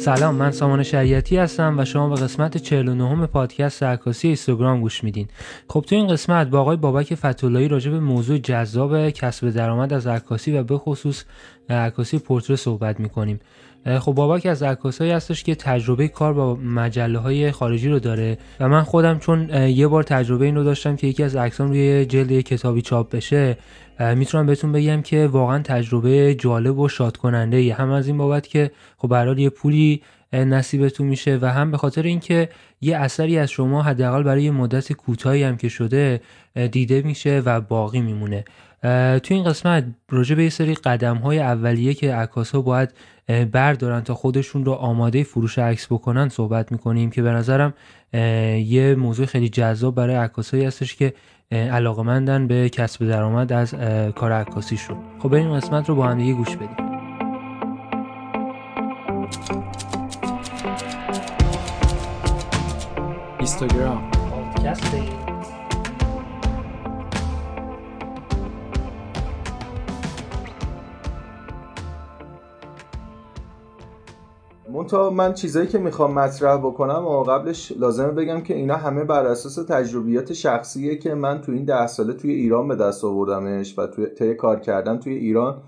سلام من سامان شریعتی هستم و شما به قسمت 49 پادکست عکاسی اینستاگرام گوش میدین. خب تو این قسمت با آقای بابک فتولایی راجع به موضوع جذاب کسب درآمد از عکاسی و به خصوص عکاسی پورتره صحبت می‌کنیم. خب بابک از عکاسایی هستش که تجربه کار با مجله های خارجی رو داره و من خودم چون یه بار تجربه این رو داشتم که یکی از عکسام روی جلد کتابی چاپ بشه می‌تونم بهتون بگم که واقعا تجربه جالب و شاد کننده ای هم از این بابت که خب برای یه پولی نصیبتون میشه و هم به خاطر اینکه یه اثری از شما حداقل برای مدت کوتاهی هم که شده دیده میشه و باقی میمونه. تو این قسمت راجع به یه سری قدم های اولیه که عکاس ها باید بردارن تا خودشون رو آماده فروش عکس بکنن صحبت می‌کنیم که به نظرم یه موضوع خیلی جذاب برای عکاسایی هستش که علاقمندن به کسب درآمد از کار عکاسیشون. خب این قسمت رو با هم دیگه گوش بدیم. اینستاگرام منتها من چیزایی که می‌خوام مطرح بکنم و قبلش لازمه بگم که اینا همه بر اساس تجربیات شخصیه که من تو این ده ساله توی ایران به دست آوردمش و توی طی کار کردم توی ایران.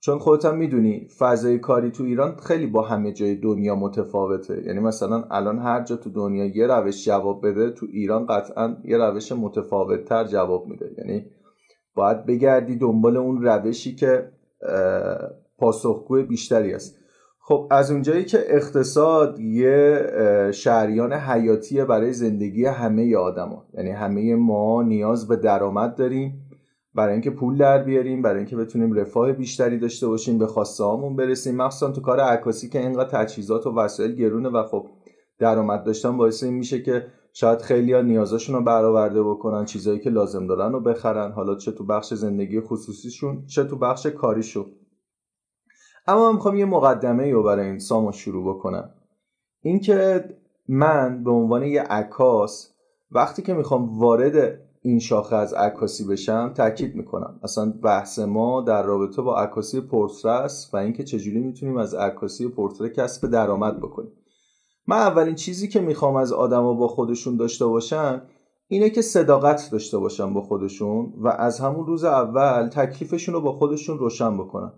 چون خودت هم می‌دونی فضای کاری تو ایران خیلی با همه جای دنیا متفاوته. یعنی مثلا الان هر جا تو دنیا یه روش جواب بده تو ایران قطعا یه روش متفاوت تر جواب میده. یعنی باید بگردی دنبال اون روشی که پاسخگوی بیشتری است خب از اونجایی که اقتصاد یه شریان حیاتیه برای زندگی همه آدما. یعنی همه ما نیاز به درآمد داریم. برای اینکه پول در بیاریم برای اینکه بتونیم رفاه بیشتری داشته باشیم به خواسته هامون برسیم. مخصوصا تو کار عکاسی که اینقدر تجهیزات و وسایل گرونه و خب درآمد داشتن باعث این میشه که شاید خیلی ها رو برآورده بکنن چیزایی که لازم دارن رو بخرن. حالا چه تو بخش زندگی خصوصیشون چه تو بخش کاریشون. اما من می‌خوام یه مقدمه رو برای این سامو شروع بکنم. اینکه من به عنوان یه عکاس وقتی که می‌خوام وارد این شاخه از عکاسی بشم تاکید می‌کنم. اصلا بحث ما در رابطه با عکاسی پورتره است و اینکه چجوری می‌تونیم از عکاسی پورتره کسب درآمد بکنیم. من اولین چیزی که می‌خوام از آدما با خودشون داشته باشن اینه که صداقت داشته باشن با خودشون و از همون روز اول تکلیفشون رو با خودشون روشن بکنن.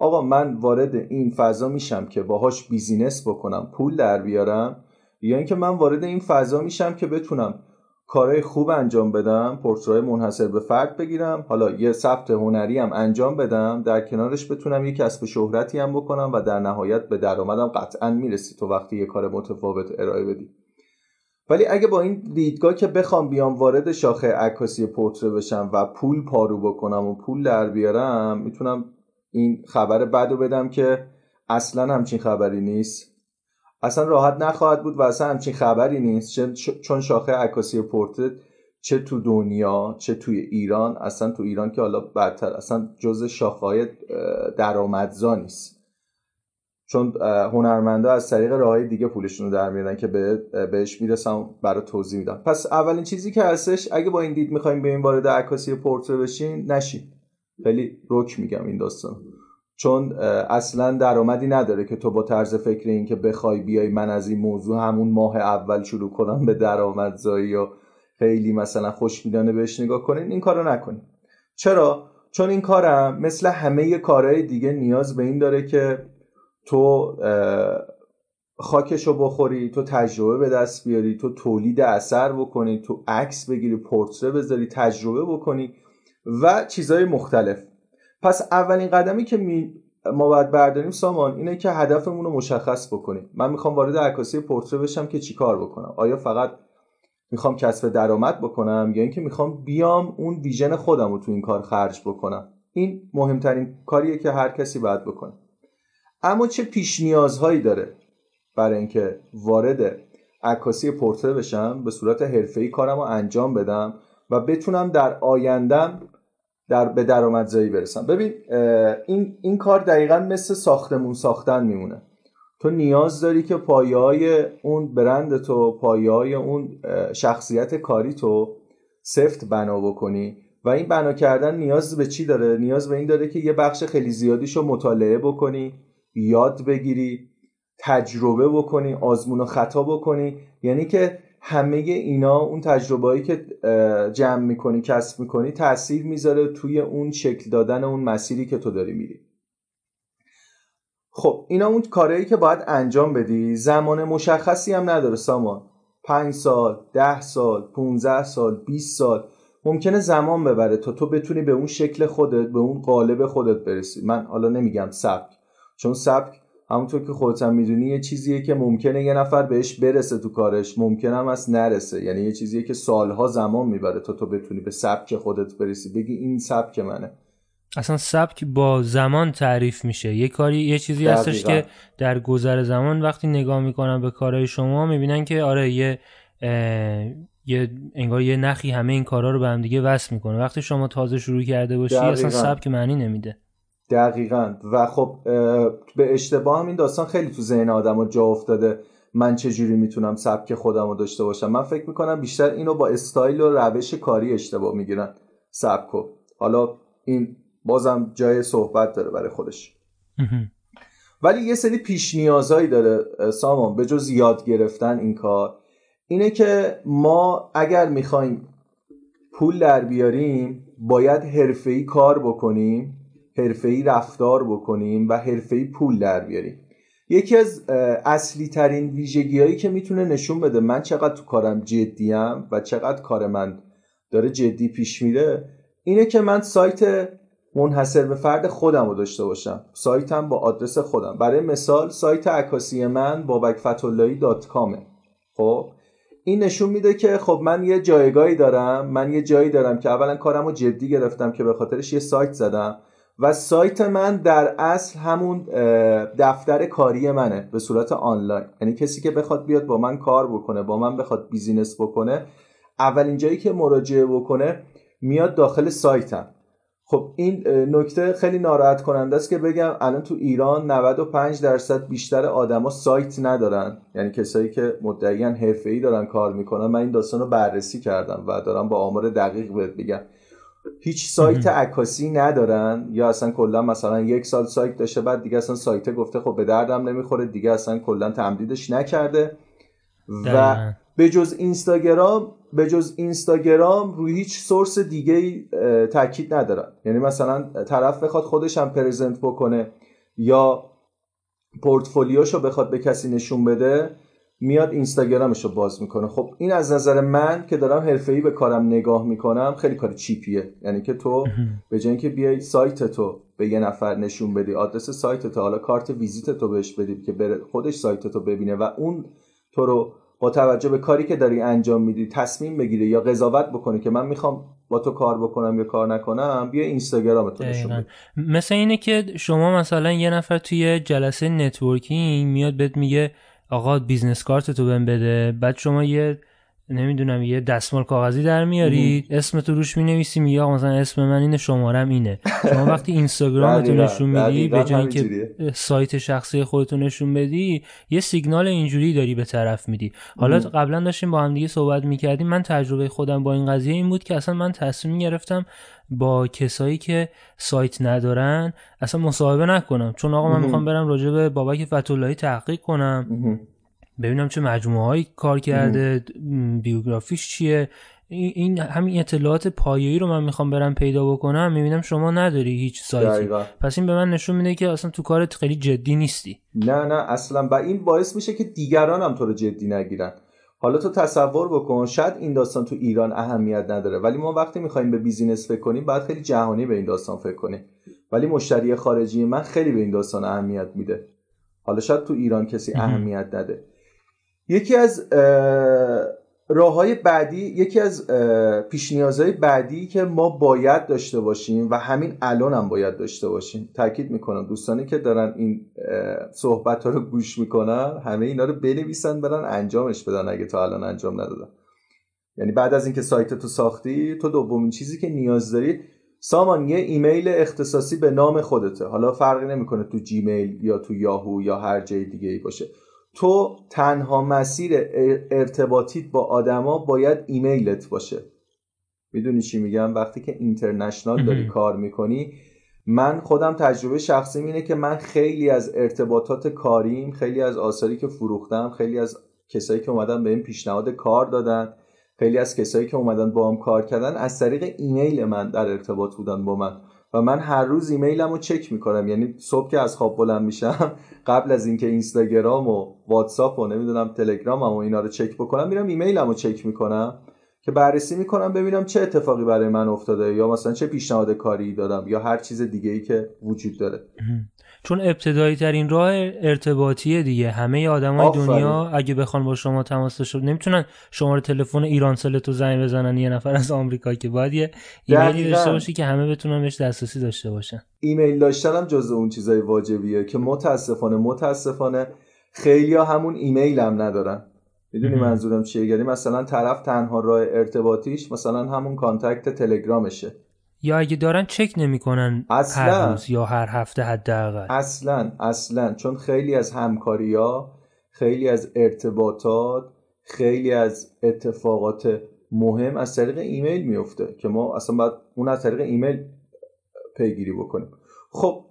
آقا من وارد این فضا میشم که باهاش بیزینس بکنم پول در بیارم یا اینکه من وارد این فضا میشم که بتونم کارهای خوب انجام بدم پورترهای منحصر به فرد بگیرم حالا یه ثبت هنری هم انجام بدم در کنارش بتونم یه کسب شهرتی هم بکنم و در نهایت به درآمدم قطعا می‌رسی تو وقتی یه کار متفاوت ارائه بدی. ولی اگه با این دیدگاه که بخوام بیام وارد شاخه عکاسی پورتره بشم و پول پارو بکنم و پول در بیارم می‌تونم این خبر بد بدم که اصلا همچین خبری نیست. اصلا راحت نخواهد بود و اصلا همچین خبری نیست. چون شاخه عکاسی پورتت چه تو دنیا چه توی ایران. اصلا تو ایران که حالا بدتر. اصلا جز شاخهای درآمدزا نیست. چون هنرمندا از طریق راههای دیگه پولشون رو در میارن که بهش می‌رسم برای توضیح میدم پس اولین چیزی که هستش اگه با این دید می‌خوایم به این وارد عکاسی پورتره بشین نشین. خیلی رک میگم این داستان. چون اصلا درآمدی نداره که تو با طرز فکر این که بخوای بیای من از این موضوع همون ماه اول شروع کنم به درآمدزایی یا خیلی مثلا خوشبینانه بهش نگاه کنین این کارو نکنین. چرا؟ چون این کارم مثل همه کارهای دیگه نیاز به این داره که تو خاکشو بخوری تو تجربه به دست بیاری تو تولید اثر بکنی تو عکس بگیری پورتره بذاری تجربه بکنی. و چیزهای مختلف. پس اولین قدمی که می ما باید برداریم سامان اینه که هدفمون رو مشخص بکنیم. من می‌خوام وارد عکاسی پورتره بشم که چیکار بکنم؟ آیا فقط می‌خوام کسب درآمد بکنم یا اینکه می‌خوام بیام اون ویژن خودم رو تو این کار خرج بکنم؟ این مهمترین کاریه که هر کسی باید بکنه. اما چه پیش نیازهایی داره برای اینکه وارد عکاسی پورتره بشم؟ به صورت حرفه‌ای کارم رو انجام بدم؟ و بتونم در آیندم در به درآمدزایی برسم. ببین این این کار دقیقا مثل ساختمون ساختن میمونه. تو نیاز داری که پایه های اون برند تو پایه های اون شخصیت کاری تو سفت بنا بکنی و این بنا کردن نیاز به چی داره؟ نیاز به این داره که یه بخش خیلی زیادیشو مطالعه بکنی یاد بگیری تجربه بکنی آزمون و خطا بکنی. یعنی که همه اینا اون تجربه که جمع می‌کنی کسب می‌کنی تاثیر می‌ذاره توی اون شکل دادن اون مسیری که تو داری میری. خب اینا اون کارهایی که باید انجام بدی زمان مشخصی هم نداره سامان. پنج سال ده سال 15 سال 20 سال ممکنه زمان ببره تا تو بتونی به اون شکل خودت به اون قالب خودت برسی. من حالا نمیگم سبک چون سبک همونطور که خودت هم می‌دونی یه چیزیه که ممکنه یه نفر بهش برسه تو کارش ممکنه هم از نرسه. یعنی یه چیزیه که سالها زمان می‌بره تا تو بتونی به سبک خودت برسی. بگی این سبک منه. اصلا سبک با زمان تعریف میشه. یه کاری یه چیزی هستش که در گذر زمان وقتی نگاه می‌کنن به کارهای شما می‌بینن که آره یه یه انگار یه نخی همه این کارا رو به هم دیگه وصل می‌کنه. وقتی شما تازه شروع کرده باشی دقیقا. اصلا سبک معنی نمیده. دقیقا. و خب به اشتباه هم این داستان خیلی تو ذهن آدم جا افتاده. من چجوری می‌تونم سبک خودم رو داشته باشم؟ من فکر می‌کنم بیشتر اینو با استایل و روش کاری اشتباه می‌گیرن سبکو. حالا این بازم جای صحبت داره برای خودش. ولی یه سری پیش نیازهایی داره سامان به جز یاد گرفتن این کار. اینه که ما اگر می‌خوایم پول در بیاریم باید حرفه‌ای کار بکنیم. حرفه‌ای رفتار بکنیم و حرفه‌ای پول در بیاریم. یکی از اصلی ترین ویژگی هایی که می‌تونه نشون بده من چقدر تو کارم جدیم و چقدر کار من داره جدی پیش میره اینه که من سایت منحصر به فرد خودم رو داشته باشم. سایتم با آدرس خودم. برای مثال سایت عکاسی من بابکفتاللهی دات کامه. خب؟ این نشون میده که خب من یه جایگاهی دارم. من یه جایی دارم که اولا کارم رو جدی گرفتم که به خاطرش یه سایت زدم. و سایت من در اصل همون دفتر کاری منه به صورت آنلاین. یعنی کسی که بخواد بیاد با من کار بکنه با من بخواد بیزینس بکنه اولین جایی که مراجعه بکنه میاد داخل سایتم. خب این نکته خیلی ناراحت کننده است که بگم الان تو ایران 95 درصد بیشتر آدما سایت ندارن. یعنی کسایی که مدعیان حرفه‌ای دارن کار می‌کنن. من این داستان رو بررسی کردم و دارم با آمار دقیق بهت بگم هیچ سایت عکاسی ندارن یا اصلا کلا مثلا یک سال سایت داشته بعد دیگه اصلا سایت گفته خب به دردم نمی‌خوره دیگه اصلا کلا تمدیدش نکرده. و به جز اینستاگرام به جز اینستاگرام روی هیچ سورس دیگه تاکید ندارن. یعنی مثلا طرف بخواد خودش هم پرزنت بکنه یا پورتفولیوشو بخواد به کسی نشون بده میاد اینستاگرامش رو باز می‌کنه. خب این از نظر من که دارم حرفه‌ای به کارم نگاه می‌کنم خیلی کار چیپیه. یعنی که تو به جای اینکه بیای سایت تو به یه نفر نشون بدی آدرس سایت تو حالا کارت ویزیت تو بهش بدی که بره خودش سایت تو ببینه و اون تو رو با توجه به کاری که داری انجام میدی تصمیم بگیره یا قضاوت بکنه که من می‌خوام با تو کار بکنم یا کار نکنم بیا اینستاگرام تو نشون مثل اینه که شما مثلا یه نفر توی جلسه networking میاد بهت میگه آقا business card تو بهم بده. بعد شما یه نمی‌دونم یه دستمال کاغذی در میارید اسم تو روش می‌نویسی میگه مثلا اسم من اینه شمارم اینه. شما وقتی اینستاگرامتون نشون میدی به جای اینکه سایت شخصی خودتون نشون بدی یه سیگنال اینجوری داری به طرف میدی. حالا قبلا داشتیم با هم دیگه صحبت می‌کردیم. من تجربه خودم با این قضیه این بود که اصلا من تصمیم گرفتم با کسایی که سایت ندارن اصلا مصاحبه نکنم. چون آقا من می‌خوام برم راجع به بابک فتولایی تحقیق کنم. ببینم چه مجموعه هایی کار کرده بیوگرافیش چیه. این همین اطلاعات پایه‌ای رو من می‌خوام برم پیدا بکنم. می‌بینم شما نداری هیچ سایتی. پس این به من نشون میده که اصلا تو کارت خیلی جدی نیستی. نه نه اصلا. و این باعث میشه که دیگران هم تو رو جدی نگیرن. حالا تو تصور بکن شاید این داستان تو ایران اهمیت نداره ولی ما وقتی می‌خوایم به بیزینس فکر کنیم باید خیلی جهانی به این داستان فکر کنیم. ولی مشتری خارجی من خیلی به این داستان اهمیت میده. حالا شاید تو ایران کسی اهمیت نده. یکی از راه های بعدی یکی از پیش نیازهای بعدی که ما باید داشته باشیم و همین الان هم باید داشته باشیم. تاکید می‌کنم. دوستانی که دارن این صحبت ها رو گوش می‌کنن همه اینا رو بنویسن برن انجامش بدن اگه تا الان انجام ندادن. یعنی بعد از اینکه سایت تو ساختی تو دومین چیزی که نیاز داری سامان یه ایمیل اختصاصی به نام خودته. حالا فرقی نمی‌کنه تو جیمیل یا تو یاهو یا هر جای دیگه ای باشه. تو تنها مسیر ارتباطیت با آدما باید ایمیلت باشه. می‌دونی چی میگم؟ وقتی که اینترنشنال داری کار می‌کنی من خودم تجربه شخصی اینه که من خیلی از ارتباطات کاریم خیلی از آثاری که فروختم خیلی از کسایی که اومدن به این پیشنهاد کار دادن خیلی از کسایی که اومدن با هم کار کردن از طریق ایمیل من در ارتباط بودن با من. و من هر روز ایمیلم رو چک می‌کنم. یعنی صبح که از خواب بلند میشم قبل از اینکه اینستاگرام و واتساپ و نمی‌دونم تلگرام و اینا رو چک بکنم میرم ایمیلم رو چک می‌کنم که بررسی می‌کنم ببینم چه اتفاقی برای من افتاده یا مثلا چه پیشنهاد کاری دادم یا هر چیز دیگه ای که وجود داره. چون ابتدایی ترین راه ارتباطیه دیگه. همه آدمای دنیا اگه بخوان با شما تماس داشته نمی‌تونن شماره تلفن ایران تو زنگ بزنن یه نفر از آمریکا که باید یه ایمیلی داشته باشی که همه بتونن بهش دسترسی داشته باشن. ایمیل داشتن هم جزء اون چیزای واجبیه که متاسفانه متاسفانه خیلی ها همون ایمیل هم ندارن. می‌دونی منظورم چیه؟ یعنی مثلا طرف تنها راه ارتباطیش مثلا همون contact تلگرامشه. یا اگه دارن چک نمی‌کنن هر روز یا هر هفته حداقل. اصلا اصلا. چون خیلی از همکاری ها خیلی از ارتباطات خیلی از اتفاقات مهم از طریق ایمیل میفته که ما اصلا باید اون از طریق ایمیل پیگیری بکنیم. خب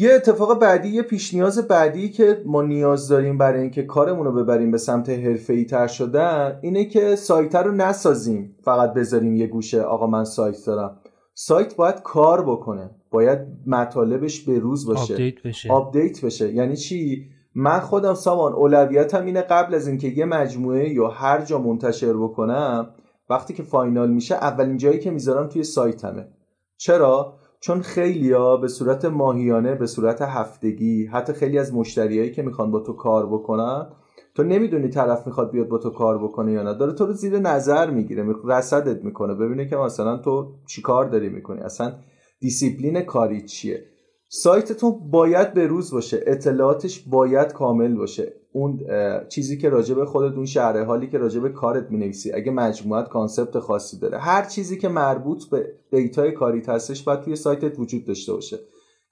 یه اتفاق بعدی یه پیش نیاز بعدی که ما نیاز داریم برای اینکه کارمون رو ببریم به سمت حرفه‌ای تر شدن اینه که سایت رو نسازیم. فقط بذاریم یه گوشه. آقا من سایت دارم. سایت باید کار بکنه. باید مطالبش به روز باشه. update بشه. update بشه. یعنی چی؟ من خودم سامان اولویتم اینه قبل از اینکه یه مجموعه یا هر جا منتشر بکنم وقتی که final میشه اولین جایی که می‌ذارم توی سایتمه. چرا؟ چون خیلیا به صورت ماهیانه به صورت هفتگی حتی خیلی از مشتریایی که می‌خوان با تو کار بکنن تو نمی‌دونی طرف می‌خواد بیاد با تو کار بکنه یا نه. داره تو رو زیر نظر می‌گیره رصدت می‌کنه. ببینه که مثلا تو چی کار داری می‌کنی. اصلا دیسیپلین کاری چیه؟ سایتتون باید به روز باشه. اطلاعاتش باید کامل باشه. اون چیزی که راجب خودت اون شرح حالی که راجب کارت می‌نویسی. اگه مجموعت concept خاصی داره. هر چیزی که مربوط به data ی کاری هستش باید توی سایتت وجود داشته باشه.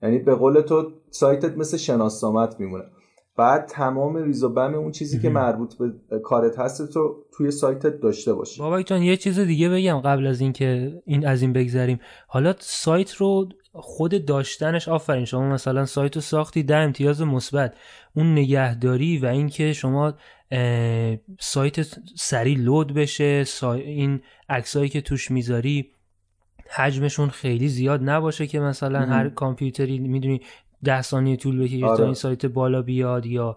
یعنی به قول تو سایتت مثل شناسنامت میمونه. بعد تمام زیر و بم اون چیزی که مربوط به کارت هست تو توی سایتت داشته باشی. بابا جان یه چیز دیگه بگم قبل از اینکه این از این بگذریم. حالا سایت رو خود داشتنش آفرین شما مثلا سایت رو ساختی ده امتیاز مثبت اون نگهداری و اینکه شما سایت سریع لود بشه این عکسایی که توش می‌ذاری حجمشون خیلی زیاد نباشه که مثلا هر کامپیوتری می‌دونی ده ثانیه طول بکشه تا این آره. سایت بالا بیاد یا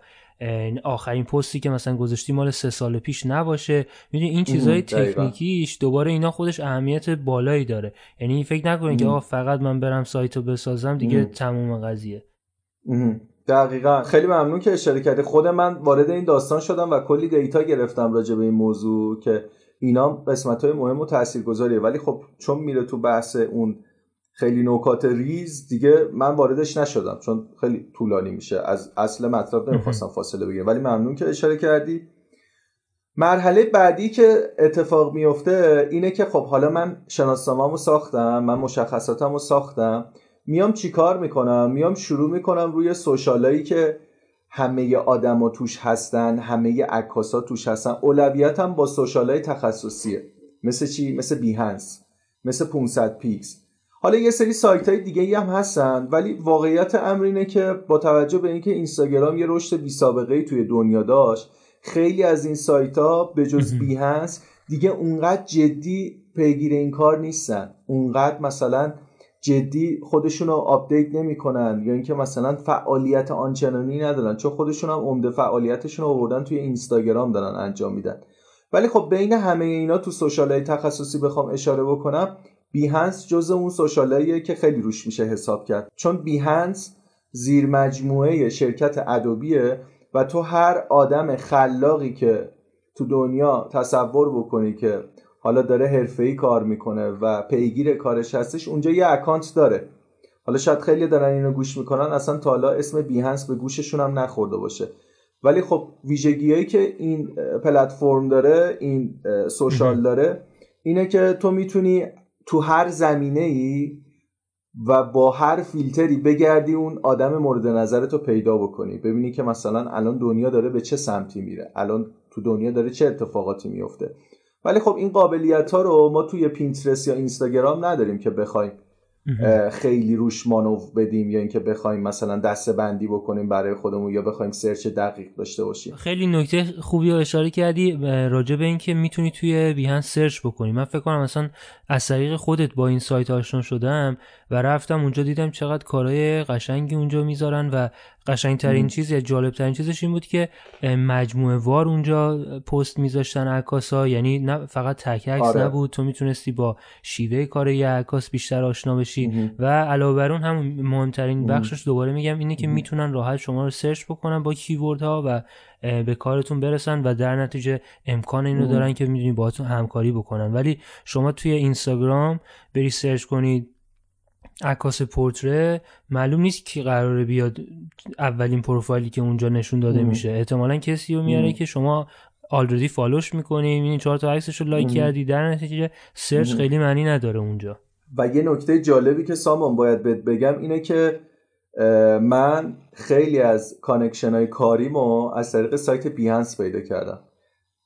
آخرین پستی که مثلا گذاشتی مال سه سال پیش نباشه. می‌دونی این چیزهای تکنیکیش دوباره اینا خودش اهمیت بالایی داره. یعنی فکر نکنید که آقا فقط من برم سایت رو بسازم دیگه تموم قضیه. دقیقا. خیلی ممنون که اشاره کردی. خود من وارد این داستان شدم و کلی دیتا گرفتم راجع به این موضوع که اینا قسمت های مهم و تاثیرگذاریه. ولی خب چون میره تو بحث اون خیلی نکات ریز دیگه من واردش نشدم چون خیلی طولانی میشه. از اصل مطلب نمی‌خواستم فاصله بگیرم ولی ممنون که اشاره کردی. مرحله بعدی که اتفاق میفته اینه که خب حالا من شناسنامه‌مو ساختم من مشخصاتمو ساختم. میام چیکار می‌کنم؟ میام شروع می‌کنم روی سوشالایی که همه آدما توش هستن همه عکاسا توش هستن. اولویتم با سوشالای تخصصیه. مثل چی؟ مثل بیهنس مثل 500 پیکس. حالا یه سری سایت های دیگه هم هستن ولی واقعیت امر اینه که با توجه به اینکه اینستاگرام یه رشد بی سابقه توی دنیا داشت خیلی از این سایت ها به جز بیهنس دیگه اونقدر جدی پیگیر این کار نیستن. اونقدر مثلا جدی خودشون رو update نمی‌کنن یا اینکه مثلا فعالیت آنچنانی ندارن چون خودشون هم عمده فعالیتشون رو آوردن توی اینستاگرام دارن انجام میدن. ولی خب بین همه اینا تو social های تخصصی بخوام اشاره بکنم Behance جز اون social اییه که خیلی روش میشه حساب کرد. چون Behance زیر مجموعه شرکت Adobe ئه و تو هر آدم خلاقی که تو دنیا تصور بکنی که حالا داره حرفه‌ای کار می‌کنه و پیگیر کارش هستش اونجا یه اکانت داره. حالا شاید خیلی دارن اینو گوش می‌کنن اصلا تا حالا اسم بیهنس به گوششون هم نخورده باشه. ولی خب ویژگیهایی که این پلتفرم داره این سوشال داره اینه که تو می‌تونی تو هر زمینه ای و با هر فیلتری بگردی اون آدم مورد نظرتو پیدا بکنی. ببینی که مثلا الان دنیا داره به چه سمتی میره. الان تو دنیا داره چه اتفاقاتی میفته. ولی خب این قابلیت ها رو ما توی Pinterest یا اینستاگرام نداریم که بخوایم خیلی روش مانور بدیم یا اینکه بخوایم مثلا دسته بندی بکنیم برای خودمون یا بخوایم search دقیق داشته باشیم. خیلی نکته خوبی رو اشاره کردی راجع به اینکه می‌تونی توی Behance search بکنی. من فکر کنم مثلا از طریق خودت با این سایت آشنا شدم. و رفتم اونجا دیدم چقدر کارهای قشنگی اونجا می‌ذارن و قشنگترین چیز یا جالبترین چیزش این بود که مجموعه وار اونجا پست میذاشتن عکاسا یعنی نه فقط تک عکس آره. نبود تو می‌تونستی با شیوه کار یه عکاس بیشتر آشنا بشی. و علاوه بر اون هم مهمترین بخشش دوباره میگم اینه که می‌تونن راحت شما رو سرچ بکنن با کیوردها و به کارتون برسن و در نتیجه امکان اینو دارن که می‌دونی باهاتون همکاری بکنن. ولی شما توی اینستاگرام بری سرچ کنید عکاس پورتره معلوم نیست کی قراره بیاد اولین پروفایلی که اونجا نشون داده میشه. احتمالا کسی رو میاره که شما already follow ش می‌کنی این چهار تا عکسش رو like کردی در نتیجه search خیلی معنی نداره اونجا. و یه نکته جالبی که سامان باید بهت بگم اینه که من خیلی از connection های کاریمو از طریق سایت Behance پیدا کردم.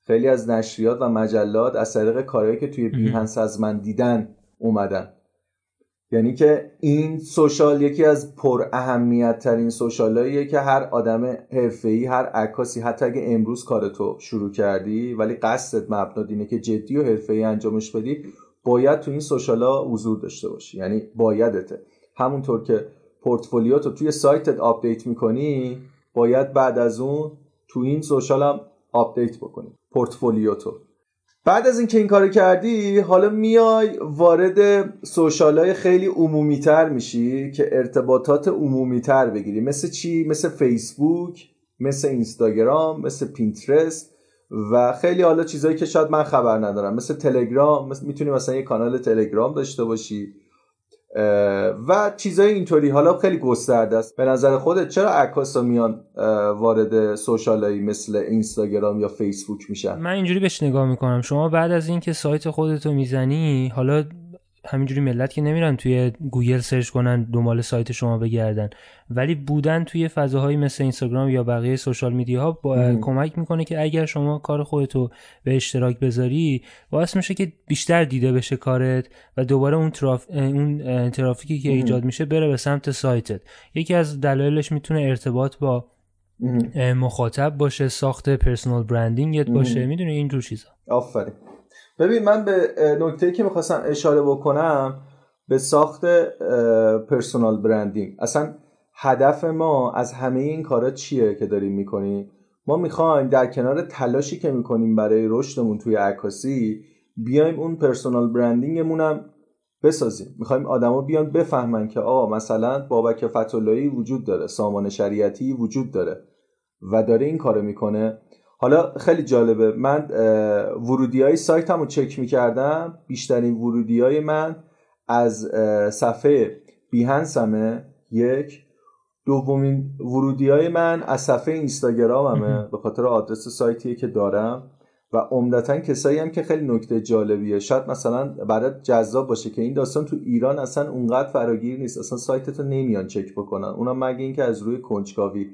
خیلی از نشریات و مجلات از طریق کارهایی که توی Behance از من دیدن اومدن. یعنی که این social یکی از پر اهمیت ترین social اییه که هر آدم حرفه‌ای هر عکاسی حتی اگه امروز کارتو شروع کردی ولی قصدت بر مبنا اینه که جدی و حرفه‌ای انجامش بدی باید تو این social ا حضور داشته باشی. یعنی بایدته. همونطور که پورتفولیوتو توی سایتت update می‌کنی باید بعد از اون تو این social هم update بکنی. پورتفولیوتو بعد از اینکه این کارو کردی حالا میای وارد سوشال های خیلی عمومی تر میشی که ارتباطات عمومی تر بگیری. مثل چی؟ مثل فیسبوک مثل اینستاگرام مثل پینترست و خیلی حالا چیزهایی که شاید من خبر ندارم. مثل تلگرام مثل می‌تونی مثلا یه کانال تلگرام داشته باشی. و چیزای اینطوری. حالا خیلی گسترده است. به نظر خودت چرا عکاسا میان وارد social ایی مثل اینستاگرام یا فیسبوک میشن؟ من اینجوری بهش نگاه می‌کنم. شما بعد از اینکه سایت خودتو می‌زنی حالا همینجوری ملت که نمیرن توی گوگل search کنن دنبال سایت شما بگردن. ولی بودن توی فضاهایی مثل اینستاگرام یا بقیه social media ها به ما کمک می‌کنه که اگر شما کار خودتو به اشتراک بذاری باعث میشه که بیشتر دیده بشه کارت و دوباره اون, تراف... اون ترافیکی که ایجاد میشه بره به سمت سایتت. یکی از دلایلش می‌تونه ارتباط با مخاطب باشه ساخت پرسونال برندینگت باشه. می‌دونی؟ اینجور چیزا. آفرین. ببین من به نکته که می‌خواستم اشاره بکنم به ساخت پرسونال برندینگ. اصلا هدف ما از همه این کارا چیه که داریم می‌کنیم؟ ما می‌خوایم در کنار تلاشی که می‌کنیم برای رشدمون توی عکاسی بیایم اون پرسونال برندینگمون هم بسازیم. می‌خوایم آدما بیان بفهمن که آقا مثلا بابک فتولایی وجود داره سامان شریعتی وجود داره و داره این کارو می‌کنه. حالا خیلی جالبه. من ورودی های سایت رو چک می‌کردم. بیشترین ورودی های من از صفحه بیهنسمه یک. دومین ورودی های من از صفحه اینستاگراممه. به خاطر آدرس سایتیه که دارم. و عمدتا کسایی هم که خیلی نکته جالبیه. شاید مثلا برای جذاب باشه که این داستان تو ایران اصلا اونقدر فراگیر نیست. اصلا سایتتو نمیان چک بکنن. اونم مگه اینکه از روی کنجکاوی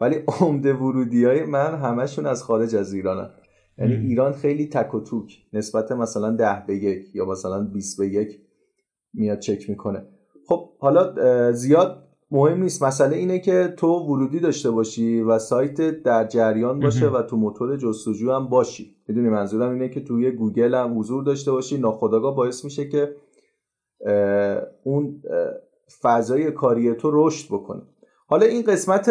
ولی عمده ورودی های من همشون از خارج از ایرانن. یعنی ایران خیلی تک و توک. نسبت مثلا ده به یک یا مثلا 20 به یک میاد چک می‌کنه. خب حالا زیاد مهم نیست. مسئله اینه که تو ورودی داشته باشی و سایت در جریان باشه و تو موتور جستجو هم باشی. می‌دونی منظورم اینه که توی گوگل هم حضور داشته باشی. ناخداگاه باعث میشه که اون فضای کاری تو رشد بکنه حالا این قسمت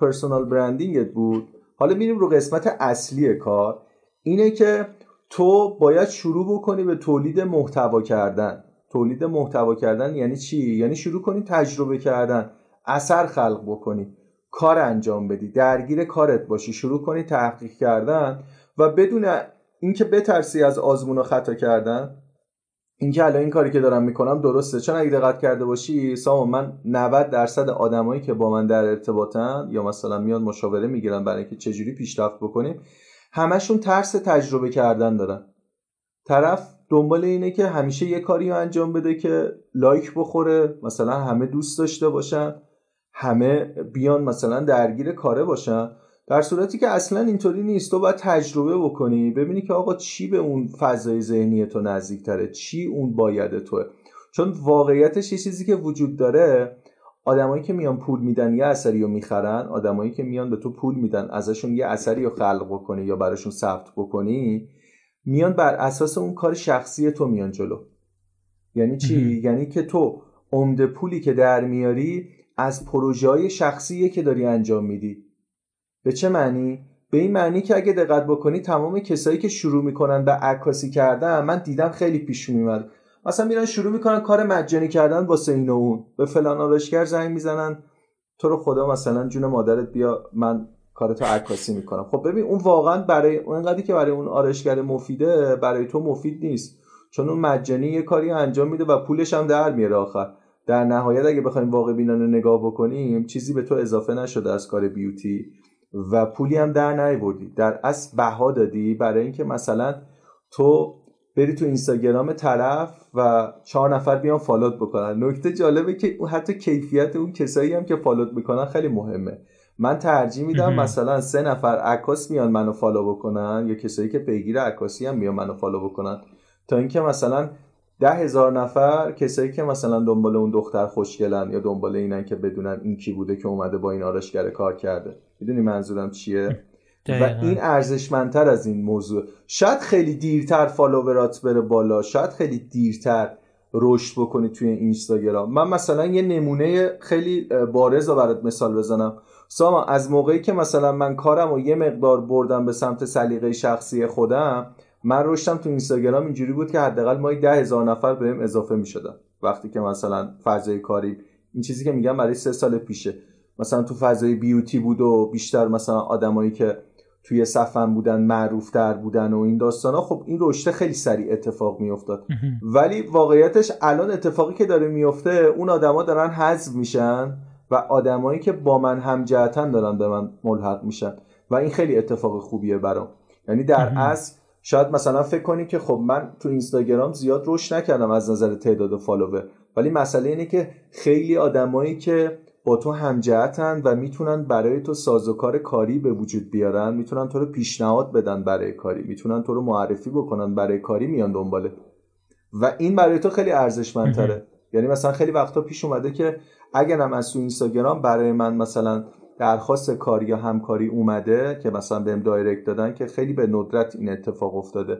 پرسونال برندینگت بود. حالا میریم رو قسمت اصلی کار. اینه که تو باید شروع بکنی به تولید محتوا کردن. تولید محتوا کردن یعنی چی؟ یعنی شروع کنی تجربه کردن اثر خلق بکنی. کار انجام بدی درگیر کارت باشی شروع کنی تحقیق کردن و بدون اینکه بترسی از آزمون و خطا کردن اینکه الان این کاری که دارم می‌کنم درسته. چون اگه دقت کرده باشی سامان من 90 درصد آدمایی که با من در ارتباطن یا مثلا میان مشاوره می‌گیرن برای اینکه چجوری پیشرفت بکنیم همشون ترس تجربه کردن دارن. طرف دنبال اینه که همیشه یه کاری رو انجام بده که لایک بخوره مثلا همه دوست داشته باشن همه بیان مثلا درگیر کاره باشن. در صورتی که اصلا اینطوری نیست تو باید تجربه بکنی ببینی که آقا چی به اون فضای ذهنی تو نزدیکتره چی اون باید توه. چون واقعیتش یه چیزی که وجود داره آدمایی که میان پول میدن یه اثری رو می‌خرن آدمایی که میان به تو پول میدن ازشون یه اثری رو خلق بکنی یا براشون ثبت بکنی میان بر اساس اون کار شخصی تو میان جلو. یعنی چی؟ یعنی که تو عمده پولی که در میاری از پروژه های شخصیه که داری انجام میدی. به چه معنی؟ به این معنی که اگه دقت بکنی تمام کسایی که شروع می‌کنن به عکاسی کردن من دیدم خیلی پیش میاد مثلا میرن شروع می‌کنن کار مجانی کردن واسه این و اون. به فلان آرایشگر زنگ می‌زنن. تو رو خدا مثلا جون مادرت بیا من کارتو عکاسی می‌کنم. خب ببین اون واقعا برای اونقدری که برای اون آرایشگر مفیده برای تو مفید نیست. چون اون مجانی یه کاری انجام میده و پولش هم در میاره آخر. در نهایت اگه بخوایم واقع بینانه نگاه بکنیم چیزی به تو اضافه نشده از کار beauty. و پولی هم در نیوردی. در اصل بها دادی برای اینکه مثلا تو بری تو اینستاگرام طرف و چهار نفر بیان follow ت بکنن. نکته جالبه که حتی کیفیت اون کسایی هم که follow ت می‌کنن خیلی مهمه. من ترجیح میدم مثلا سه نفر عکاس میان منو follow بکنن یا کسایی که پیگیر عکاسی هم میان منو follow بکنن. تا اینکه مثلا ده هزار نفر کسایی که مثلا دنبال اون دختر خوشگلن یا دنبال اینن که بدونن این کی بوده که اومده با این آرشگر کار کرده. می‌دونی منظورم چیه؟ و این ارزشمندتر از این موضوع. شاید خیلی دیرتر فالوورات بره بالا. شاید خیلی دیرتر رشد بکنی توی اینستاگرام. من مثلا یه نمونه خیلی بارز رو برات مثال بزنم. ساما از موقعی که مثلا من کارم و یه مقدار بردم به سمت سلیقه شخصی خودم من رشدم تو اینستاگرام اینجوری بود که حداقل ماهی ده هزار نفر بهم اضافه می‌شدن. وقتی که مثلا فضای کاری این چیزی که میگم برای سه سال پیشه. مثلا تو فضای بیوتی بود و بیشتر مثلا آدمایی که توی صفم بودن معروفتر بودن و این داستان ها خب این رشته خیلی سریع اتفاق میافتاد. ولی واقعیتش الان اتفاقی که داره میفته اون آدما دارن حذف میشن و آدمایی که با من همجهتن دارن به من ملحق میشن و این خیلی اتفاق خوبیه برام. یعنی در اصل شاید مثلا فکر کنی که خب من تو اینستاگرام زیاد رشد نکردم از نظر تعداد فالوور. ولی مسئله اینه که خیلی آدمایی که با تو همجهتن و می‌تونن برای تو سازوکار کاری به وجود بیارن می‌تونن تو رو پیشنهاد بدن برای کاری می‌تونن تو رو معرفی بکنن برای کاری میان دنباله. و این برای تو خیلی ارزشمندتره. یعنی مثلا خیلی وقتا پیش اومده که اگرم از تو اینستاگرام برای من مثلا درخواست کاری یا همکاری اومده که مثلا بهم دایرکت دادن که خیلی به ندرت این اتفاق افتاده.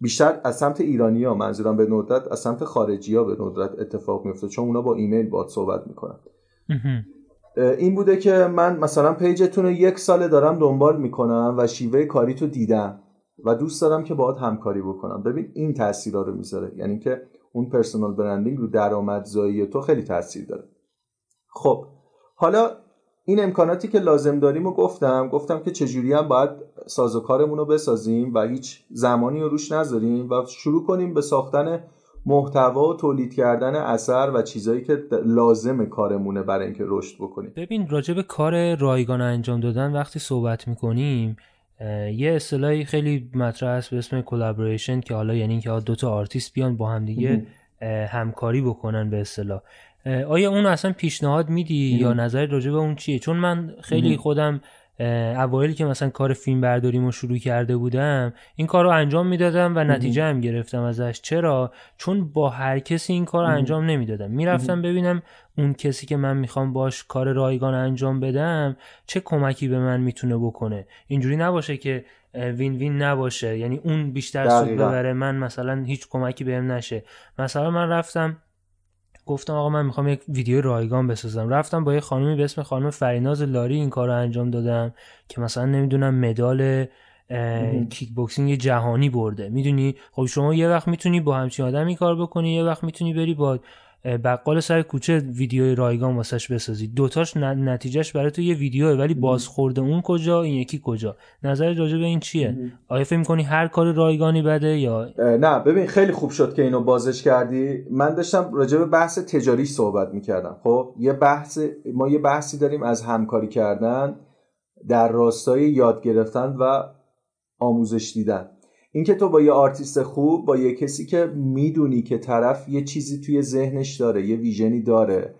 بیشتر از سمت ایرانی ها منظورم به ندرت از سمت خارجی ها به ندرت اتفاق میفته چون اونا با ایمیل باد صحبت می‌کنن. این بوده که من مثلا پیجتون رو یک ساله دارم دنبال می‌کنم و شیوه کاری تو دیدم و دوست دارم که باهات همکاری بکنم. ببین این تاثیرا رو می‌ذاره. یعنی که اون personal branding رو درآمدزایی تو خیلی تاثیر داره. خب حالا این امکاناتی که لازم داریم و گفتم. گفتم که چجوری هم باید سازوکارمون رو بسازیم و هیچ زمانی رو روش نذاریم و شروع کنیم به ساختن محتوا و تولید کردن اثر و چیزایی که لازم کارمونه برای اینکه رشد بکنیم. ببین راجع به کار رایگان انجام دادن وقتی صحبت می‌کنیم یه اصطلاحی خیلی مطرح است به اسم collaboration که حالا یعنی که دو تا آرتیست بیان با هم دیگه همکاری بکنن به اصطلاح. آیا اون اصلا پیشنهاد میدی یا نظر راجع به اون چیه؟ چون من خیلی خودم اوایلی که مثلا کار فیلم برداریمو شروع کرده بودم این کار رو انجام می‌دادم و نتیجه هم گرفتم ازش. چرا؟ چون با هر کسی این کار رو انجام نمی‌دادم. می‌رفتم ببینم اون کسی که من می‌خوام باش کار رایگان انجام بدم چه کمکی به من می‌تونه بکنه. اینجوری نباشه که وین وین نباشه. یعنی اون بیشتر سود ببره من مثلا هیچ کمکی بهم نشه. مثلا من رفتم گفتم آقا من می‌خوام یک ویدیو رایگان بسازم. رفتم با یه خانومی به اسم خانم فریناز لاری این کار رو انجام دادم که مثلا نمی‌دونم مدال کیک بوکسینگ جهانی برده. می‌دونی؟ خب شما یه وقت می‌تونی با همچین آدمی کار بکنی یه وقت می‌تونی بری با بقال سر کوچه ویدیو رایگان واسش بسازی دوتاش نتیجهش برای تو یه ویدیوه ولی بازخورده. اون کجا این یکی کجا؟ نظر راجع به این چیه؟ آیا فکر می‌کنی هر کار رایگانی بده یا؟ نه ببین خیلی خوب شد که اینو بازش کردی. من داشتم راجع به بحث تجاری صحبت می‌کردم. خب یه بحث ما یه بحثی داریم از همکاری کردن در راستای یاد گرفتن و آموزش دیدن. اینکه تو با یه آرتیست خوب با یه کسی که می‌دونی که طرف یه چیزی توی ذهنش داره یه vision ی داره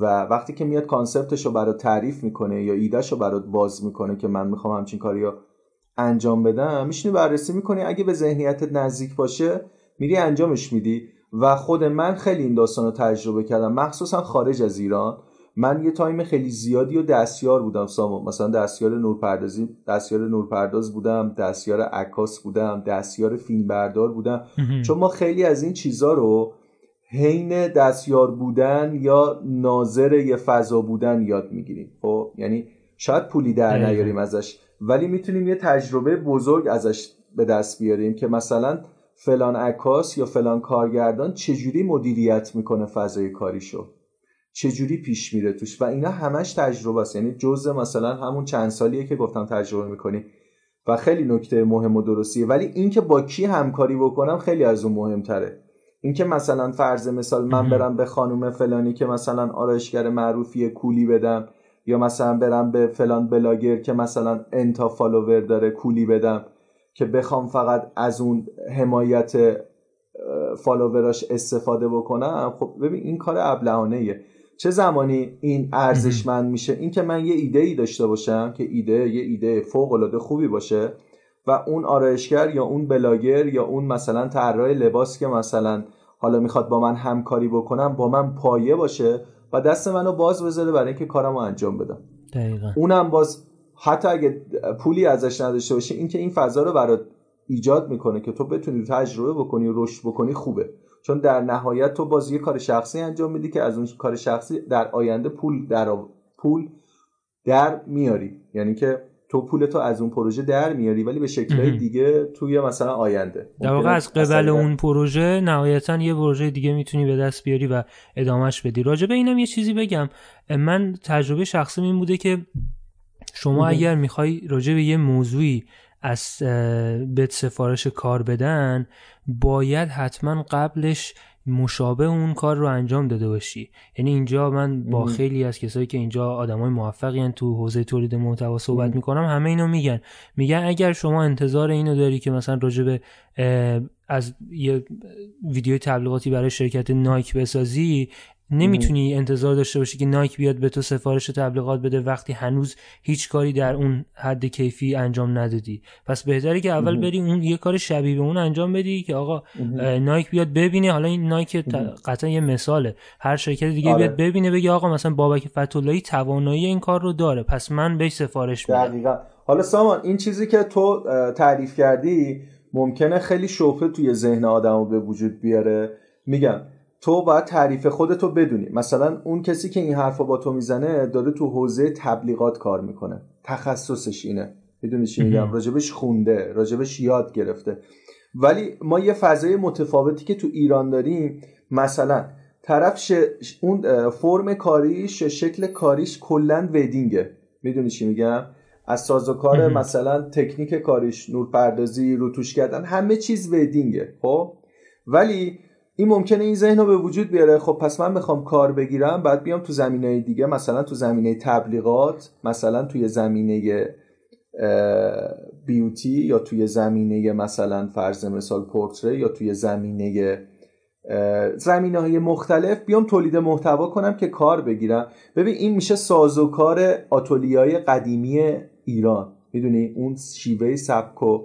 و وقتی که میاد concept ش رو برات تعریف می‌کنه یا ایدهش رو برات باز می‌کنه که من می‌خوام همچین کاری رو انجام بدم میشینی بررسی می‌کنی. اگه به ذهنیتت نزدیک باشه میری انجامش میدی. و خود من خیلی این داستان رو تجربه کردم. مخصوصا خارج از ایران. من یه تایم خیلی زیادی و دستیار بودم سامان مثلا دستیار نورپردازی دستیار نورپرداز بودم دستیار عکاس بودم دستیار فیلمبردار بودم. چون ما خیلی از این چیزا رو حین دستیار بودن یا ناظر یه فضا بودن یاد می‌گیریم. خب یعنی شاید پولی در نیاریم ازش ولی می‌تونیم یه تجربه بزرگ ازش به دست بیاریم که مثلا فلان عکاس یا فلان کارگردان چجوری مدیریت می‌کنه فضای کاریشو. چجوری پیش میره توش؟ و اینا همش تجربه است. یعنی جزء مثلا همون چند سالیه که گفتم تجربه می‌کنی. و خیلی نکته مهم و درستیه. ولی اینکه با کی همکاری بکنم خیلی از اون مهمتره. اینکه مثلا فرض مثال من برم به خانم فلانی که مثلا آرایشگر معروفی کولی بدم یا مثلا برم به فلان بلاگر که مثلا n تا follower داره پولی بدم که بخوام فقط از اون حمایت follower اش استفاده بکنم. خب ببین این کار ابلهانه چه زمانی این ارزشمند میشه؟ این که من یه ایده ای داشته باشم که ایده یه ایده فوق العاده خوبی باشه و اون آرایشگر یا اون بلاگر یا اون مثلا طراح لباس که مثلا حالا می‌خواد با من همکاری بکنم با من پایه باشه و دست منو باز بذاره برای اینکه کارمو انجام بدم. دقیقا. اونم باز حتی اگه پولی ازش نداشته باشه اینکه این فضا رو برات ایجاد می‌کنه که تو بتونی تجربه بکنی و رشد بکنی خوبه. چون در نهایت تو باز یه کار شخصی انجام میدی که از اون کار شخصی در آینده پول در پول در میاری. یعنی که تو پول تو از اون پروژه در میاری ولی به شکلهای دیگه توی مثلا آینده. در واقع از قبل اون پروژه نهایتا یه پروژه دیگه می‌تونی به دست بیاری و ادامهش بدی. راجبه اینم یه چیزی بگم. من تجربه شخصی این بوده که شما اگر می‌خوای راجع به یه موضوعی از بهت سفارش کار بدن باید حتما قبلش مشابه اون کار رو انجام داده باشی. یعنی اینجا من با خیلی از کسایی که اینجا آدمای موفقی تو حوزه تولید محتوا صحبت می‌کنم همه اینو میگن. میگن اگر شما انتظار اینو داری که مثلا راجع از یه ویدیو تبلیغاتی برای شرکت نایک بسازی نمی‌تونی انتظار داشته باشی که نایک بیاد به تو سفارش تبلیغات بده وقتی هنوز هیچ کاری در اون حد کیفی انجام ندادی. پس بهتره که اول بری اون یه کار شبیه به اون انجام بدی که آقا نایک بیاد ببینه. حالا این نایک قطعا یه مثاله. هر شرکت دیگه آره. بیاد ببینه بگه آقا مثلا بابک فتولایی توانایی این کار رو داره. پس من بهش سفارش میدم. دقیقا. حالا سامان این چیزی که تو تعریف کردی ممکنه خیلی شوفه توی ذهن آدمو به وجود بیاره. میگم تو باید تعریف خودتو بدونی. مثلا اون کسی که این حرف با تو می‌زنه داره تو حوزه تبلیغات کار می‌کنه. تخصصش اینه. می‌دونی چی میگم؟ راجبش خونده راجبش یاد گرفته. ولی ما یه فضای متفاوتی که تو ایران داریم مثلا طرف اون فرم کاریش شکل کاریش کلا ودینگه می‌دونی چی میگم؟ از سازوکار مثلا تکنیک کاریش نورپردازی روتوش کردن همه چیز ودینگه خب؟ ولی این ممکنه این ذهن رو به وجود بیاره. خب پس من می‌خوام کار بگیرم بعد بیام تو زمینه دیگه مثلا تو زمینه تبلیغات مثلا توی زمینه بیوتی یا توی زمینه مثلا فرض مثال پورتری یا توی زمینه زمینه های مختلف. بیام تولید محتوا کنم که کار بگیرم. ببین این میشه سازوکار آتولیای قدیمی ایران. می‌دونی؟ اون شیوه سبک و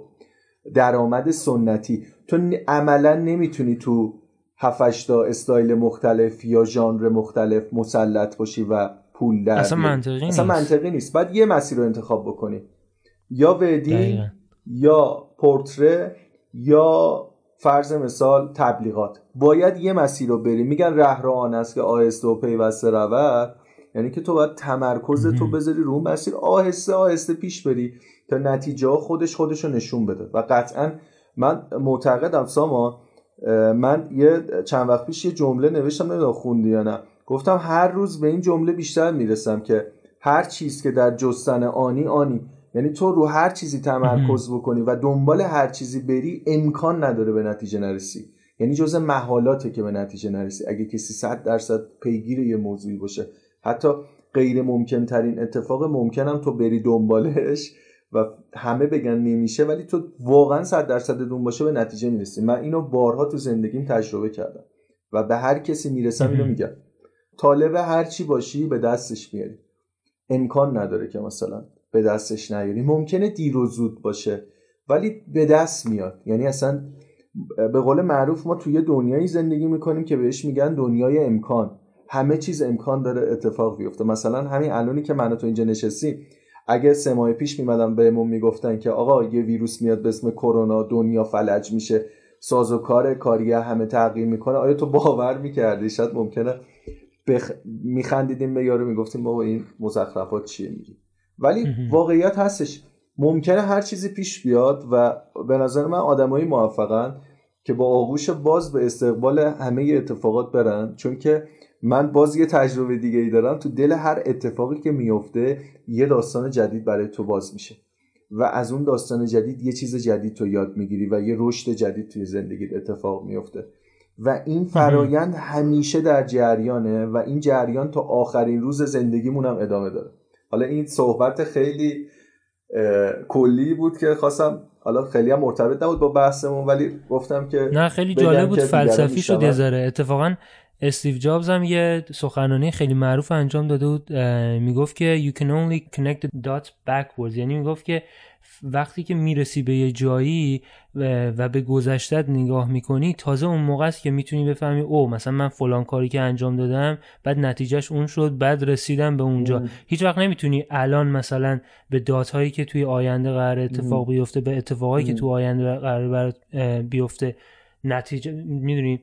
درآمد سنتی. تو عملا نمی‌تونی تو هفتش تا استایل مختلف یا ژانر مختلف مسلط باشی و پول در اصلا منطقی اصلا نیست. منطقی نیست. بعد یه مسیر رو انتخاب بکنی. یا ودینگ یا پورتره یا فرض مثال تبلیغات. باید یه مسیر رو بری. میگن رهران است که آهسته و پیوسته رود. یعنی که تو باید تمرکز تو بذاری رو مسیر. آهسته آهسته پیش بری تا نتیجه خودش خودش رو نشون بده. و قطعا من معتقدم سامان من یه چند وقت پیش یه جمله نوشتم نمی‌دونم خوندی یا نه. گفتم هر روز به این جمله بیشتر می‌رسم که هر چیز که در جستن آنی آنی. یعنی تو رو هر چیزی تمرکز بکنی و دنبال هر چیزی بری امکان نداره به نتیجه نرسی. یعنی جز محالاته که به نتیجه نرسی. اگه کسی صد درصد پیگیر یه موضوعی باشه حتی غیر ممکن ترین اتفاق ممکنم تو بری دنبالش. و همه بگن نمیشه ولی تو واقعا صد درصد دون باشه به نتیجه می‌رسی. من اینو بارها تو زندگیم تجربه کردم و به هر کسی می‌رسم اینو میگم. طالب هر چی باشی به دستش میاری. امکان نداره که مثلا به دستش نیاری. ممکنه دیر و زود باشه ولی به دست میاد. یعنی اصلا به قول معروف ما توی دنیایی زندگی می‌کنیم که بهش میگن دنیای امکان. همه چیز امکان داره اتفاق بیفته. مثلا همین الانی که من تو اینجا نشستیم اگه سه ماه پیش میمدن بهمون می‌گفتن که آقا یه ویروس میاد به اسم کرونا دنیا فلج میشه ساز و کار کاری همه تغییر می‌کنه آیا تو باور می‌کردی؟ شاید ممکنه بخ... میخندیدیم به یارو می‌گفتیم بابا این مزخرفات چیه میگی؟ ولی واقعیت هستش. ممکنه هر چیزی پیش بیاد و به نظر من آدمایی موفقن که با آغوش باز به استقبال همه اتفاقات برن چون که من باز یه تجربه دیگه ای دارم. تو دل هر اتفاقی که میفته یه داستان جدید برای تو باز میشه. و از اون داستان جدید یه چیز جدید تو یاد می‌گیری و یه رشد جدید توی زندگیت اتفاق میفته و این فرایند همیشه در جریانه و این جریان تا آخرین روز زندگیمون هم ادامه داره. حالا این صحبت خیلی کلی بود که خواستم حالا خیلی هم مرتبط نبود با بحثمون ولی گفتم که نه خیلی جالب بود. فلسفی شد یه اتفاقا استیو جابز هم یه سخنرانی خیلی معروف انجام داده بود می‌گفت که you can only connect the dots backwards. یعنی می‌گفت که وقتی که می‌رسی به یه جایی و به گذشتت نگاه می‌کنی تازه اون موقع است که می‌تونی بفهمی او مثلا من فلان کاری که انجام دادم بعد نتیجهش اون شد بعد رسیدم به اونجا. هیچ وقت نمی‌تونی الان مثلا به دات هایی که توی آینده قرار اتفاق بیفته به اتفاقایی که تو آینده قرار بیفته نتیجه می‌دونی؟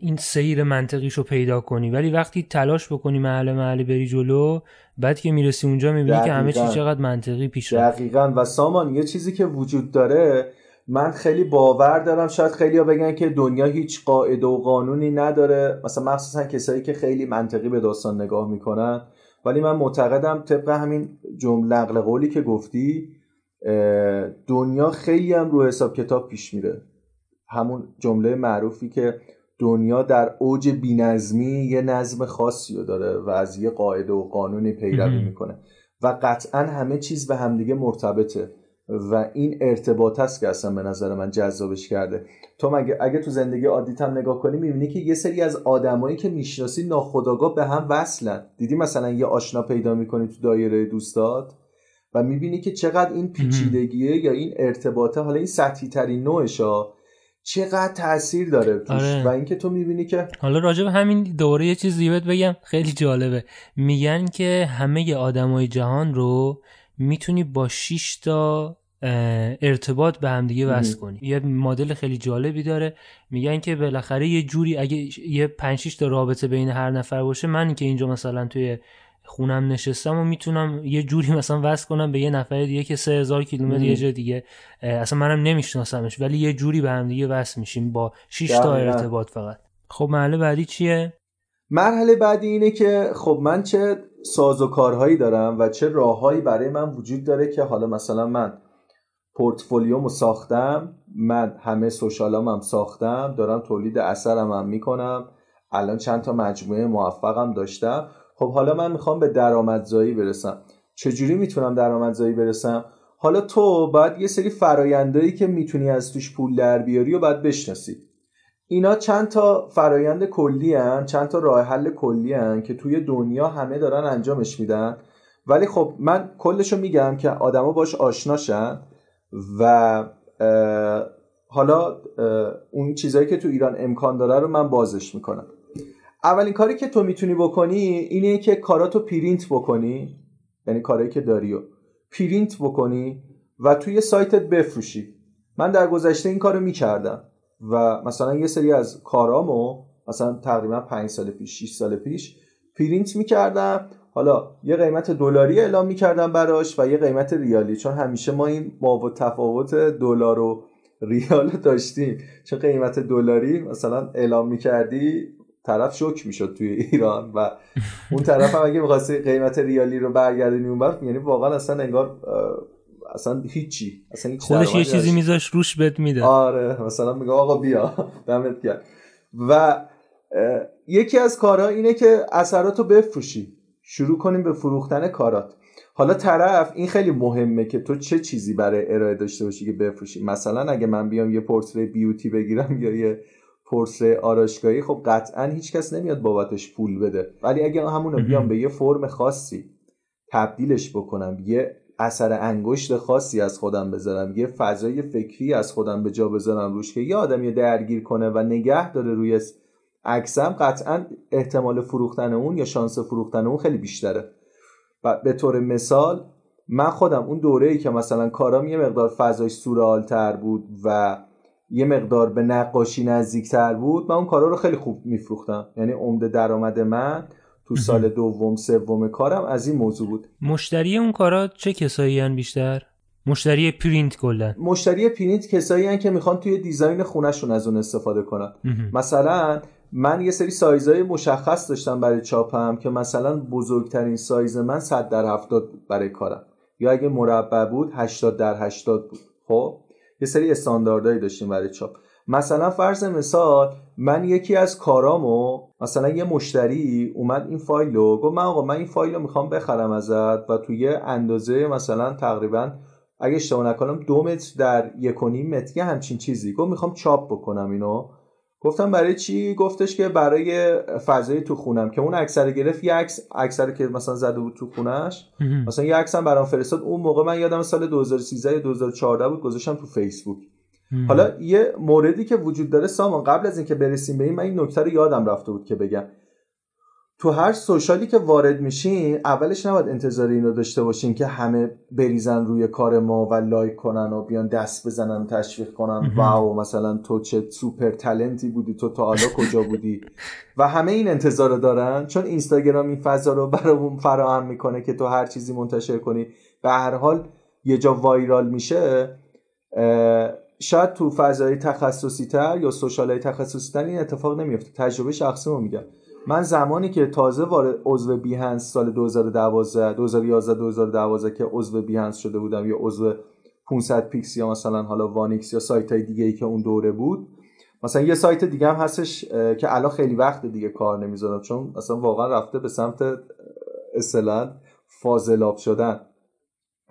این سیر منطقیشو پیدا کنی. ولی وقتی تلاش بکنی محله محله بری جلو بعد که می‌رسی اونجا می‌بینی که همه چیز چقدر منطقی پیش دقیقا. و سامان یه چیزی که وجود داره من خیلی باور دارم شاید خیلی ها بگن که دنیا هیچ قاعده و قانونی نداره. مثلا مخصوصا کسایی که خیلی منطقی به داستان نگاه می‌کنن. ولی من معتقدم طبق همین جمله نقل قولی که گفتی دنیا خیلی هم رو حساب کتاب پیش میره. همون جمله معروفی که دنیا در اوج بینظمی یه نظم خاصی رو داره و از یه قاعده و قانونی پیروی می‌کنه. و قطعا همه چیز به همدیگه مرتبطه. و این ارتباط هست که اصلا به نظر من جذابش کرده. تو مگه اگه تو زندگی عادیت هم نگاه کنی می‌بینی که یه سری از آدمایی که می‌شناسی ناخداگاه به هم وصلن. دیدی مثلا یه آشنا پیدا می‌کنی تو دایره دوستات و می‌بینی که چقدر این پیچیدگیه یا این ارتباطه. حالا این سطحی ترین نوعش چقدر تاثیر داره توش آره. و اینکه تو می‌بینی که حالا راجع به همین دوره یه چیز بهت بگم. خیلی جالبه. میگن که همه آدمای جهان رو می‌تونی با 6 تا ارتباط به هم دیگه وصل کنی. یه مدل خیلی جالبی داره. میگن که بالاخره یه جوری اگه یه 5 6 تا رابطه بین هر نفر باشه من که اینجا مثلا توی خونم نشستم و می‌تونم یه جوری مثلا وصل کنم به یه نفر دیگه که سه هزار کیلومتر یه جا دیگه. اصلا منم نمیشناسمش ولی یه جوری به هم دیگه وصل میشیم با 6 تا ارتباط فقط. خب مرحله بعدی چیه؟ مرحله بعدی اینه که خب من چه ساز و کارهایی دارم و چه راههایی برای من وجود داره که حالا مثلا من پورتفولیومو ساختم من همه سوشالام هم ساختم دارم تولید اثرم هم می‌کنم الان چند تا مجموعه موفقم داشتم. خب حالا من می‌خوام به درآمدزایی برسم. چجوری می‌تونم درآمدزایی برسم؟ حالا تو باید یه سری فرایندهایی که می‌تونی از توش پول در بیاری و باید بشناسی. اینا چند تا فرایند کلی هن چند تا راه حل کلی هن که توی دنیا همه دارن انجامش میدن. ولی خب من کلشو میگم که آدما باش آشناشن و حالا اون چیزهایی که تو ایران امکان داره رو من بازش می‌کنم. اولین کاری که تو می‌تونی بکنی اینه که کاراتو پرینت بکنی. یعنی کارهایی که داری و پرینت بکنی و توی سایتت بفروشی. من در گذشته این کارو می‌کردم و مثلا یه سری از کارامو مثلا تقریبا 5 سال پیش 6 سال پیش پرینت می‌کردم. حالا یه قیمت دلاری اعلام می‌کردم براش و یه قیمت ریالی. چون همیشه ما این ما و تفاوت دلار و ریال داشتیم. چون قیمت دلاری مثلا اعلام می‌کردی طرف شوک می‌شد توی ایران و اون طرف هم اگه می‌خواستی قیمت ریالی رو برگردونی اون برف یعنی واقعا اصلا انگار اصلا هیچی اصلا هیچ خودش یه چیزی میذاش روش بهت میده. آره مثلا میگه آقا بیا دمت کرد و یکی از کارها اینه که اثراتو بفروشی. شروع کنیم به فروختن کارات. حالا طرف این خیلی مهمه که تو چه چیزی برای ارائه داشته باشی که بفروشی؟ مثلا اگه من بیام یه پورتری بیوتی بگیرم یا یه پرسه آراشگاهی خب قطعا هیچکس نمیاد بابتش پول بده. ولی اگه همونو بیام به یه فرم خاصی تبدیلش بکنم یه اثر انگشت خاصی از خودم بذارم یه فضای فکری از خودم به جا بذارم روش که یه آدمی درگیر کنه و نگه داره روی عکسم قطعا احتمال فروختن اون یا شانس فروختن اون خیلی بیشتره. و به طور مثال من خودم اون دوره ای که مثلا کارام یه مقدار فضای سورالتر بود و یه مقدار به نقاشی نزدیکتر بود من اون کارا رو خیلی خوب میفروختم. یعنی عمده درآمد من تو سال دوم سوم کارم از این موضوع بود. مشتری اون کارا چه کسایی بیشتر؟ مشتری پرینت کلا. مشتری پرینت کسایی که می‌خوان توی design خونهشون از اون استفاده کنن. مثلا من یه سری سایزهای مشخص داشتم برای چاپم که مثلا بزرگترین سایز من 100 در 70 برای کارم. یا اگه مربع بود 80 در 80 بود. خب؟ یه سری استانداردهایی داشتیم برای چاپ. مثلا فرض مثال من یکی از کارامو مثلا یه مشتری اومد این فایل رو گفت من آقا من این فایل رو می‌خوام بخرم ازت و توی اندازه مثلا تقریبا اگه اشتباه نکنم دو متر در یک و نیم متر همچین چیزی. گفت می‌خوام چاپ بکنم اینو. گفتم برای چی گفتش که برای فضای تو خونم که اون اکثر گرفت یه عکس اکثر که مثلا زده بود تو خونش مثلا یه عکسم برام فرستاد. اون موقع من یادم سال 2013 یا 2014 بود گذاشتم تو فیسبوک. حالا یه موردی که وجود داره سامان قبل از اینکه برسیم به این من این نکته رو یادم رفته بود که بگم. تو هر social ی که وارد میشین اولش نباید انتظار اینو داشته باشین که همه بریزن روی کار ما و like کنن و بیان دست بزنن و تشویق کنن. wow مثلا تو چه super talent ی بودی تو تا حالا کجا بودی؟ و همه این انتظار رو دارن. چون اینستاگرام این فضا رو برامون فراهم می‌کنه که تو هر چیزی منتشر کنی. به هر حال یه جا viral میشه شاید تو فضای تخصصی تر یا social های تخصصی تر این اتفاق نمیفته تجربه شخصی رو میگم. من زمانی که تازه وارد عضو Behance سال 2012 2011 2012 که عضو Behance شده بودم یا عضو 500px یا مثلا حالا وانیکس یا سایت های دیگه ای که اون دوره بود مثلا یه سایت دیگه هم هستش که الان خیلی وقت دیگه کار نمی‌ذارم چون مثلا واقعا رفته به سمت اصلا فاضلاب شدن.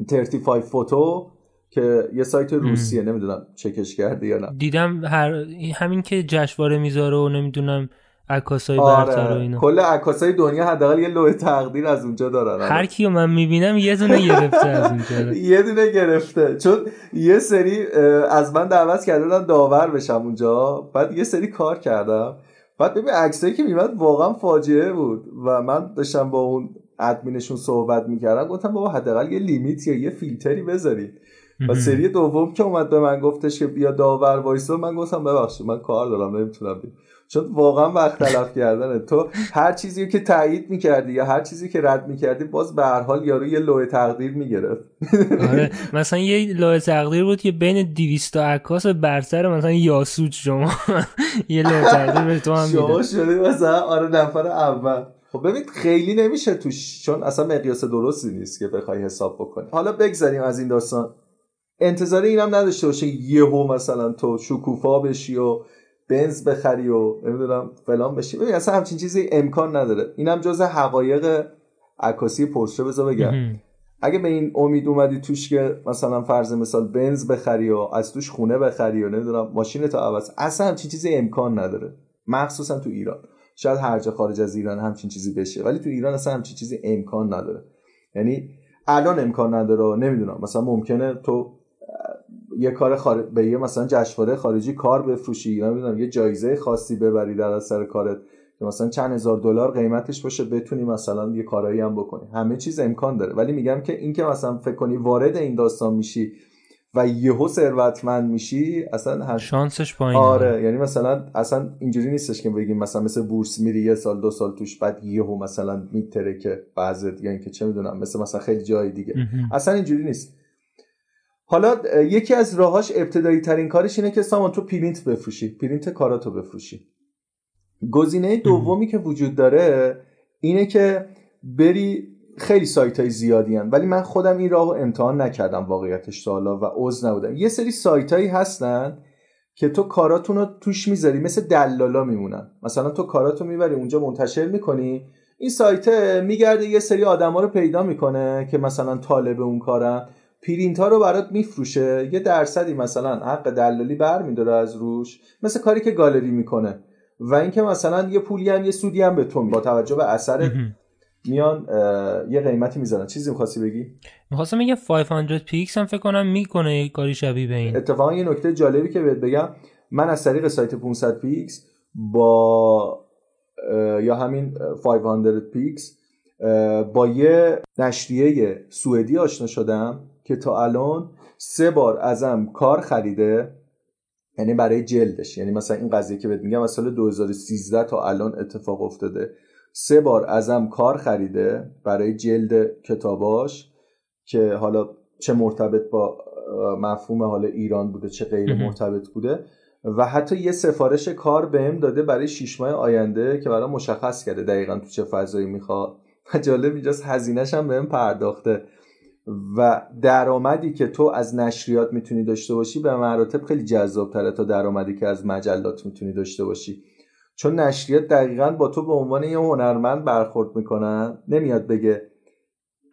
35 فوتو که یه سایت روسیه نمی‌دونم چکش کرده یا نه. دیدم هر همین که جشنواره می‌ذاره و نمی‌دونم عکاسای آره. برتر و اینا. کل عکاسای دنیا حداقل یه لوح تقدیر از اونجا دارن. آره. هر کیو من می‌بینم یه دونه گرفته از اونجا. یه دونه گرفته. چون یه سری از من دعوت کردن داور بشم اونجا. بعد یه سری کار کردم. بعد ببین عکسایی که میمد واقعا فاجعه بود. و من داشتم با اون ادمینشون صحبت می‌کردم. گفتم بابا حداقل یه لیمیت یا یه فیلتری بذارید. و سری دوم که اومد به من گفتش که بیا داور وایسا من گفتم ببخشید من کار دارم نمی‌تونم بیم. چون واقعا وقت تلف کردنه. تو هر چیزی که تایید می‌کردی یا هر چیزی که رد می‌کردی باز به هر حال یارو یه لوح تقدیر می‌گرفت. آره. مثلا یه لوح تقدیر بود که بین 200 عکاس برتر مثلا یاسوج شما. یه لوح تقدیر به تو هم شما شدی مثلا آره نفر اول. خب ببین خیلی نمیشه توش چون اصلا مقیاس درستی نیست که بخوای حساب بکنی. حالا بگذاریم از این داستان. انتظار اینم نداشته باشه یهو مثلا تو شکوفا بشی و بنز بخری و نمی‌دونم فلان بشی. ببین اصلا همچین چیزی امکان نداره. اینم جز حقایق عکاسی پرشه بذار بگم. اگه به این امید اومدی توش که مثلا فرض مثال بنز بخری و از توش خونه بخری و نمی‌دونم ماشین تو عوض اصلا همچین چیزی امکان نداره. مخصوصا تو ایران. شاید هر جا خارج از ایران همچین چیزی بشه ولی تو ایران اصلا همچین چیزی امکان نداره. یعنی الان امکان نداره نمی‌دونم. مثلا ممکنه تو یه کار خار... به یه مثلا جشنواره خارجی کار بفروشی نمی‌دونم یه جایزه خاصی ببری در اثر کارت که مثلا چند هزار دلار قیمتش باشه بتونی مثلا یه کارایی هم بکنی. همه چیز امکان داره. ولی میگم که اینکه مثلا فکر کنی وارد این داستان میشی و یهو ثروتمند میشی اصلا هم... شانسش پایینه. آره یعنی مثلا اصلا اینجوری نیستش که بگیم مثلا مثل بورس میری یه سال دو سال توش بعد یهو مثلا میترکه وضعت یا اینکه چه می‌دونم مثل مثلا خیلی جای دیگه. اصلا اینجوری نیست. حالا یکی از راهاش ابتدایی ترین کارش اینه که سامان تو پرینت بفروشی پرینت کاراتو بفروشی. گزینه دومی که وجود داره اینه که بری خیلی سایت های زیادی هن. ولی من خودم این راهو امتحان نکردم واقعیتش تا حالا و عضو نبودم. یه سری سایت هایی هستن که تو کاراتون رو توش می‌ذاری مثل دلالا میمونن. مثلا تو کاراتو می‌بری اونجا منتشر می‌کنی این سایت میگرده یه سری آدما رو پیدا می‌کنه که مثلا طالب اون کارن. پرینت ها رو برات میفروشه. یه درصدی مثلا حق دلالی برمیداره از روش مثل کاری که گالری می‌کنه. و اینکه مثلا یه پولی هم یه سودی هم به تو با توجه به اثر میان یه قیمتی می‌زنن. چیزی می‌خواستی بگی؟ می‌خواستم بگم 500px هم فکر کنم می‌کنه یه کاری شبیه به این. اتفاقا یه نکته جالبی که بهت بگم. من از طریق سایت 500px با یا همین 500px با یه نشریه سوئدی آشنا شدم. که تا الان سه بار ازم کار خریده یعنی برای جلدش. یعنی مثلا این قضیه که بهت میگم از سال 2013 تا الان اتفاق افتاده. سه بار ازم کار خریده برای جلد کتاباش که حالا چه مرتبط با مفهوم حال ایران بوده چه غیر مرتبط بوده. و حتی یه سفارش کار بهم داده برای شیش ماه آینده که برای مشخص کرده دقیقا تو چه فضایی می‌خواد. جالب اینجاست هزینهش هم بهم پرداخته. و درآمدی که تو از نشریات می‌تونی داشته باشی به مراتب خیلی جذاب تره تا درآمدی که از مجلات می‌تونی داشته باشی. چون نشریات دقیقا با تو به عنوان یه هنرمند برخورد می‌کنن نمیاد بگه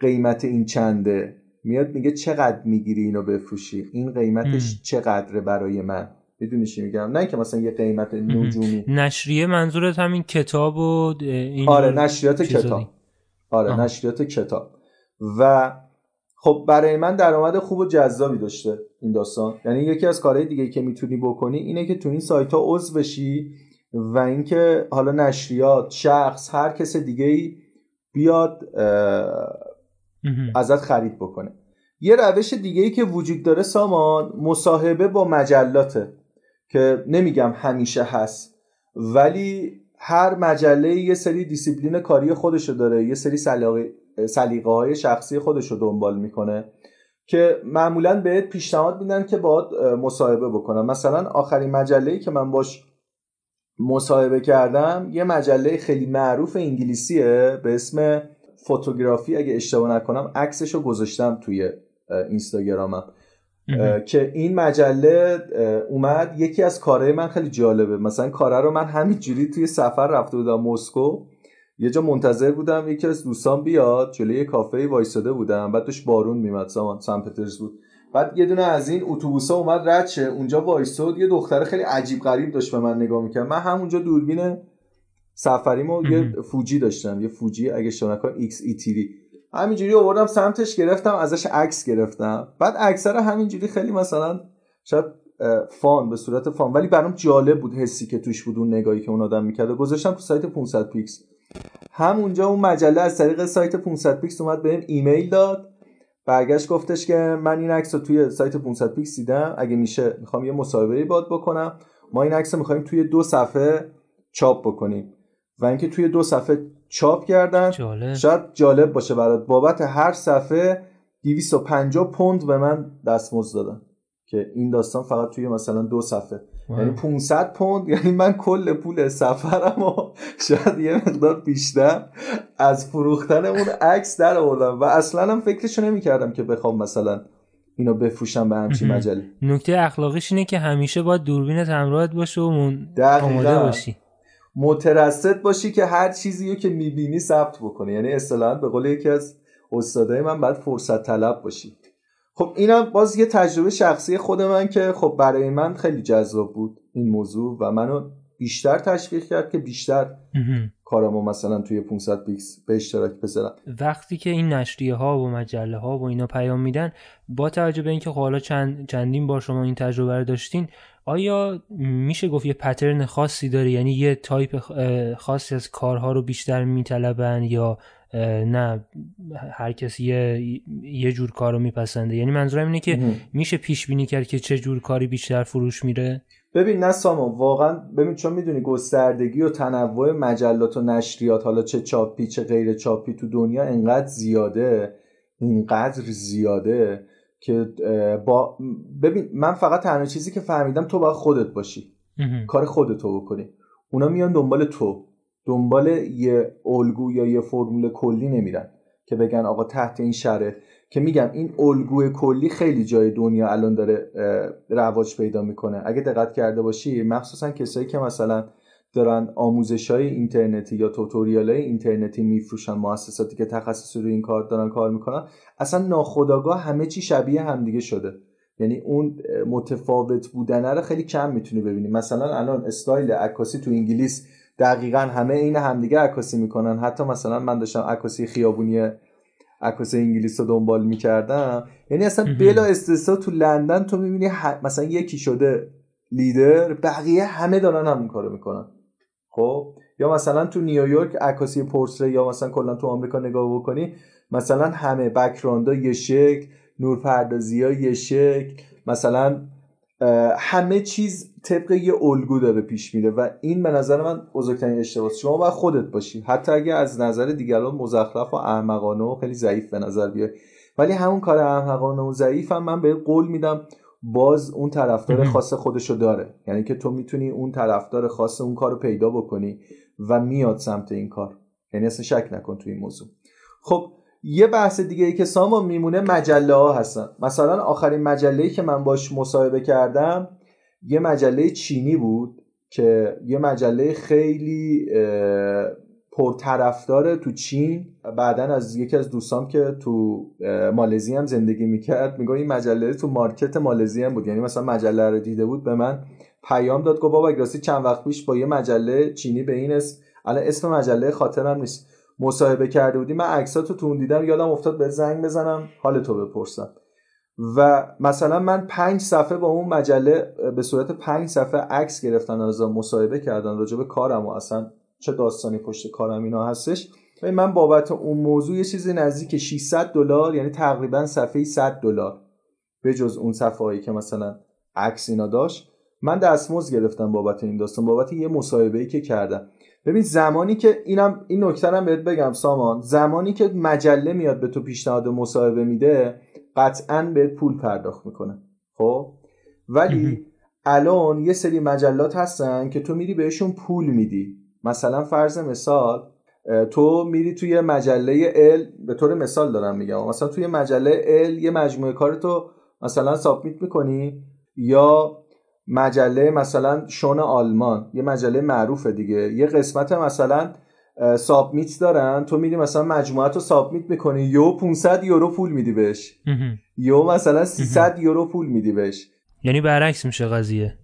قیمت این چنده. میاد میگه چقدر می‌گیری اینو بفروشی؟ این قیمتش چقدره برای من؟ می‌دونی چی میگم؟ نه که مثلا یه قیمت نجومی. نشریه منظورت همین کتاب و این آره نشریات کتاب. آره نشریات کتاب. و خب برای من درآمد خوب و جذابی داشته این داستان. یعنی یکی از کارهای دیگه که می‌تونی بکنی اینه که تو این سایت ها عضو بشی و اینکه حالا نشریات شخص هر کس دیگه ای بیاد ازت خرید بکنه. یه روش دیگه ای که وجود داره سامان مصاحبه با مجلاته که نمیگم همیشه هست ولی هر مجله یه سری دیسیپلین کاری خودشو داره یه سری سلیقه های شخصی خودشو دنبال می‌کنه که معمولا بهت پیشنهاد میدن که باید مصاحبه بکنم مثلا آخرین مجله که من باش مصاحبه کردم یه مجله خیلی معروف انگلیسیه به اسم فوتوگرافی اگه اشتباه نکنم عکسشو گذاشتم توی اینستاگرامم. که این مجله اومد. یکی از کارهای من خیلی جالبه. مثلا کاره رو من همینجوری توی سفر رفته بودم مسکو. یه جا منتظر بودم یکی از دوستان بیاد. جلوی یه کافه وایساده بودم. بعد توش بارون میمد سامان سن بود. بعد یه دونه از این اتوبوسا اومد رد شه. اونجا وایساد یه دختر خیلی عجیب غریب داشت به من نگاه می‌کرد. من همونجا دوربین سفریمو یه فوجی داشتم. یه فوجی اگه اشتباه نکنم ایکس ای تی همینجوری آوردم سمتش گرفتم ازش عکس گرفتم. بعد اکثر همینجوری خیلی مثلا شاید fun به صورت fun. ولی برام جالب بود حسی که توش بود اون نگاهی که اون آدم می‌کرد. گذاشتم تو سایت 500px. همونجا اون مجله از طریق سایت 500px اومد بهم ایمیل داد. برگشت گفتش که من این عکس رو توی سایت 500px دیدم. اگه میشه می‌خوام یه مصاحبه باهات بکنم. ما این عکس رو می‌خوایم توی دو صفحه چاپ بکنیم. و اینکه توی دو صفحه چاپ کردن. جالب. شاید جالب باشه برات. بابت هر صفحه 250 پوند به من دستمزد دادن. که این داستان فقط توی مثلا دو صفحه. یعنی 500 پوند. یعنی من کل پول سفرم و شاید یه مقدار بیشتر از فروختن اون عکس در آوردم. و اصلا هم فکرشو نمی‌کردم که بخوام مثلا اینو بفروشم به همچین مجله. نکته اخلاقیش اینه که همیشه باید دوربین همراهت باشه و آماده باشی. مترصد باشی که هر چیزی رو که می‌بینی ثبت بکنی یعنی اصطلاحا به قول یکی از استادای من باید فرصت طلب باشی. خب اینم باز یه تجربه شخصی خود من که خب برای من خیلی جذاب بود این موضوع و منو بیشتر تشویق کرد که بیشتر کارمو مثلا توی 500 پیکس به اشتراک بذارم. وقتی که این نشریه ها و مجله ها و اینا پیام میدن با توجه به اینکه خب حالا چند چندین بار شما این تجربه رو داشتین آیا میشه گفت یه pattern خاصی داره؟ یعنی یه تایپ خاصی از کارها رو بیشتر میطلبن یا نه هر کسی یه, یه جور کار رو میپسنده؟ یعنی منظورم اینه که میشه پیش بینی کرد که چه جور کاری بیشتر فروش میره؟ ببین نه سامان واقعا ببین چون می‌دونی گستردگی و تنوع مجلات و نشریات حالا چه چاپی چه غیر چاپی تو دنیا انقدر زیاده اینقدر زیاده که با ببین من فقط تنها چیزی که فهمیدم تو باید خودت باشی. کار خودتو بکنی. اونا میان دنبال تو. دنبال یه الگو یا یه فرمول کلی نمیرن که بگن آقا تحت این شره که میگم این الگوی کلی خیلی جای دنیا الان داره رواج پیدا می‌کنه. اگه دقت کرده باشی مخصوصا کسایی که مثلا دارن آموزش های اینترنتی یا توتوریال های اینترنتی میفروشن مؤسساتی که تخصصی روی این کار دارن کار می‌کنن. اصلا ناخداگاه همه چی شبیه همدیگه شده. یعنی اون متفاوت بودنه رو خیلی کم می‌تونی ببینی. مثلا الان استایل عکاسی تو انگلیس دقیقا همه این همدیگه عکاسی می‌کنن. حتی مثلا من داشتم عکاسی خیابونی عکاسی انگلیس رو دنبال می‌کردم. یعنی اصلا بلا استثنا تو لندن تو می‌بینی مثلا یکی شده لیدر بقیه همه دارن همون کارو می‌کنن. خب؟ یا مثلا تو نیویورک عکاسی پورتری یا مثلا کلا تو آمریکا نگاه بکنی مثلا همه بک‌گراندها یه شکل نورپردازی ها یه شکل مثلا همه چیز طبق یه الگو داره پیش میره و این به نظر من بزرگترین اشتباه شما باید خودت باشی. حتی اگه از نظر دیگران مزخرف و احمقانه و خیلی ضعیف به نظر بیاد ولی همون کار احمقانه و ضعیف هم من به قول میدم باز اون طرفدار خاص خودشو داره. یعنی که تو می‌تونی اون طرفدار خاص اون کار رو پیدا بکنی و میاد سمت این کار. یعنی اصلا شک نکن تو این موضوع. خب یه بحث دیگه ای که سامان میمونه مجله ها هستن. مثلا آخرین مجله ای که من باش مصاحبه کردم یه مجله چینی بود که یه مجله خیلی پرطرفدار تو چین. بعدا از یکی از دوستام که تو مالزی هم زندگی می‌کرد میگه این مجله تو مارکت مالزی هم بود. یعنی مثلا مجله رو دیده بود به من پیام داد گفت بابا راستی چند وقت پیش با یه مجله چینی به این اسم الان اسم مجله خاطرم نیست. مصاحبه کرده بودی من عکساتو تو دیدم یادم افتاد به زنگ بزنم حال تو بپرسم. و مثلا من پنج صفحه با اون مجله به صورت پنج صفحه عکس گرفتن از مصاحبه کردن راجع به کارم و اصلا چه داستانی پشت کارم اینا هستش. و من بابت اون موضوع یه چیزی نزدیک 600 دلار یعنی تقریبا صفحه 100 دلار به جز اون صفحه هایی که مثلا عکس اینا داشت. من دستمزد گرفتم بابت این داستان بابت یه مصاحبه ای که کردم. ببین زمانی که اینم این نکته هم بهت بگم سامان زمانی که مجله میاد به تو پیشنهاد مصاحبه میده قطعا بهت پول پرداخت می‌کنه. خب؟ ولی الان یه سری مجلات هستن که تو میری بهشون پول میدی. مثلا فرض مثال تو میری توی مجله ال به طور مثال دارم میگم مثلا توی مجله ال یه مجموعه کار تو مثلا سابمیت می‌کنی یا مجله مثلا شون آلمان یه مجله معروفه دیگه. یه قسمت مثلا سابمیت دارن تو میری مثلا مجموعه رو سابمیت می‌کنی یو 500 یورو پول میدی بهش. یو مثلا 300 یورو پول میدی بهش. یعنی برعکس میشه قضیه.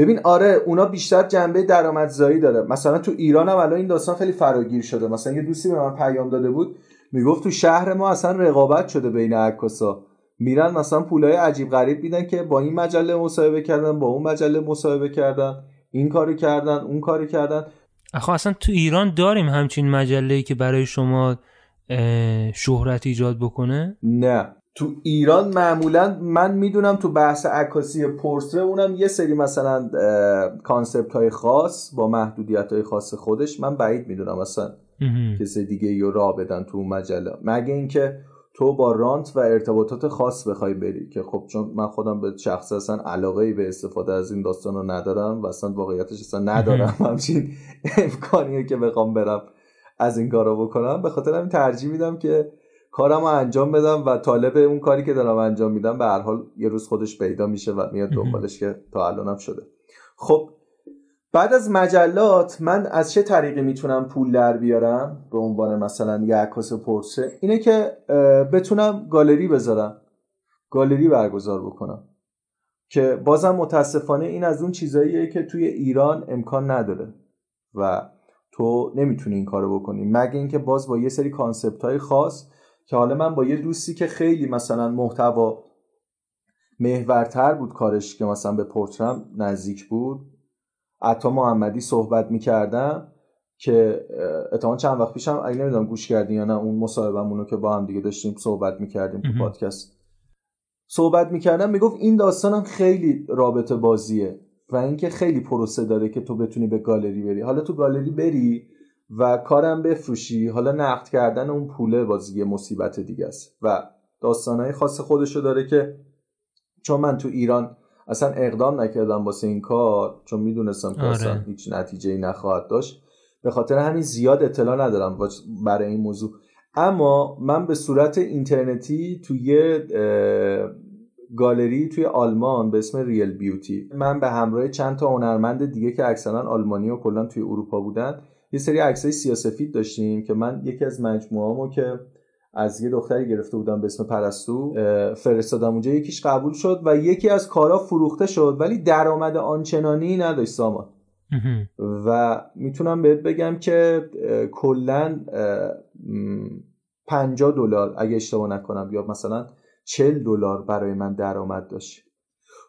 ببین آره اونا بیشتر جنبه درآمدزایی داره. مثلا تو ایران هم الان این داستان خیلی فراگیر شده. مثلا یه دوستی به من پیام داده بود می‌گفت تو شهر ما اصلا رقابت شده بین عکاسا. میرن مثلا پولای عجیب غریب میدن که با این مجله مصاحبه کردن با اون مجله مصاحبه کردن این کارو کردن اون کارو کردن. آخه اصلا تو ایران داریم همچین مجله که برای شما شهرت ایجاد بکنه؟ نه. تو ایران معمولا من می‌دونم تو بحث عکاسی پورتره اونم یه سری مثلا کانسپت های خاص با محدودیت های خاص خودش من بعید می‌دونم اصلا کسی دیگه یا را بدن تو اون مجله. مگه اینکه تو با رانت و ارتباطات خاص بخوای بری که خب چون من خودم به شخص اصلا علاقه ای به استفاده از این داستان رو ندارم و اصلا واقعیتش اصلا ندارم. همچین امکانیه که بخوام برم از این کارو بکنم. به خاطر همین ترجیح میدم که کارم رو انجام بدم و طالب اون کاری که دارم انجام میدم به هر حال یه روز خودش پیدا میشه و میاد دنبالش که تا الانم شده. خب بعد از مجلات من از چه طریقی می‌تونم پول در بیارم؟ به عنوان مثلا یه عکاس پرسه اینه که بتونم گالری بذارم. گالری برگزار بکنم. که بازم متاسفانه این از اون چیزاییه که توی ایران امکان نداره. و تو نمی‌تونی این کارو بکنی. مگه اینکه باز با یه سری کانسپت های خاص که حالا من با یه دوستی که خیلی مثلا محتوا محورتر بود کارش که مثلا به پورترم نزدیک بود عطا محمدی صحبت می‌کردم که اتفاقا چند وقت پیشم اگه نمی‌دونم گوش کردین یا نه اون مصاحبهمون که با هم دیگه داشتیم صحبت می‌کردیم تو پادکست. صحبت می‌کردم می‌گفت این داستانم خیلی رابطه بازیه و اینکه خیلی پروسه داره که تو بتونی به گالری بری. حالا تو گالری بری و کارم بفروشی. حالا نقد کردن اون پوله بازی یه مصیبت دیگه است. و داستانهای خاص خودشو داره که چون من تو ایران اصلا اقدام نکردم واسه این کار چون می‌دونستم که اصلا آره. هیچ نتیجه ای نخواهد داشت. به خاطر همین زیاد اطلاع ندارم برای این موضوع. اما من به صورت اینترنتی توی گالری توی آلمان به اسم ریل بیوتی. من به همراه چند تا هنرمند دیگه که اکثرا آلمانی و کلا توی اروپا بودن یه سری عکسای سیاسفید داشتیم که من یکی از مجموعه‌امو که از یه دختری گرفته بودم به اسم پرستو فرستادم اونجا. یکیش قبول شد و یکی از کارا فروخته شد ولی درآمد آنچنانی نداشت سامان. و می‌تونم بهت بگم که کلا 50 دلار اگه اشتباه نکنم یا مثلا 40 دلار برای من درآمد داشت.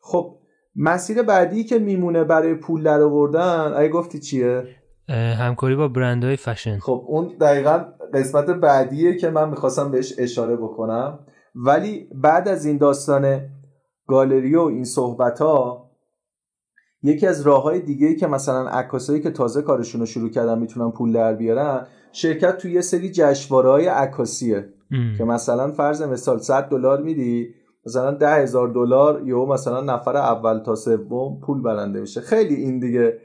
خب مسیر بعدی که میمونه برای پول در آوردن اگه گفتی چیه؟ همکاری با برندهای فشن. خب اون دقیقا قسمت بعدیه که من می‌خواستم بهش اشاره بکنم. ولی بعد از این داستان گالری و این صحبت ها یکی از راه های دیگه که مثلا عکاسایی که تازه کارشون رو شروع کردن می‌تونن پول در بیارن شرکت توی یه سری جشنواره های عکاسیه که مثلا فرض مثال 100 دلار میدی مثلا ده هزار دلار یا مثلا نفر اول تا سوم پول برنده میشه. خیلی این دیگه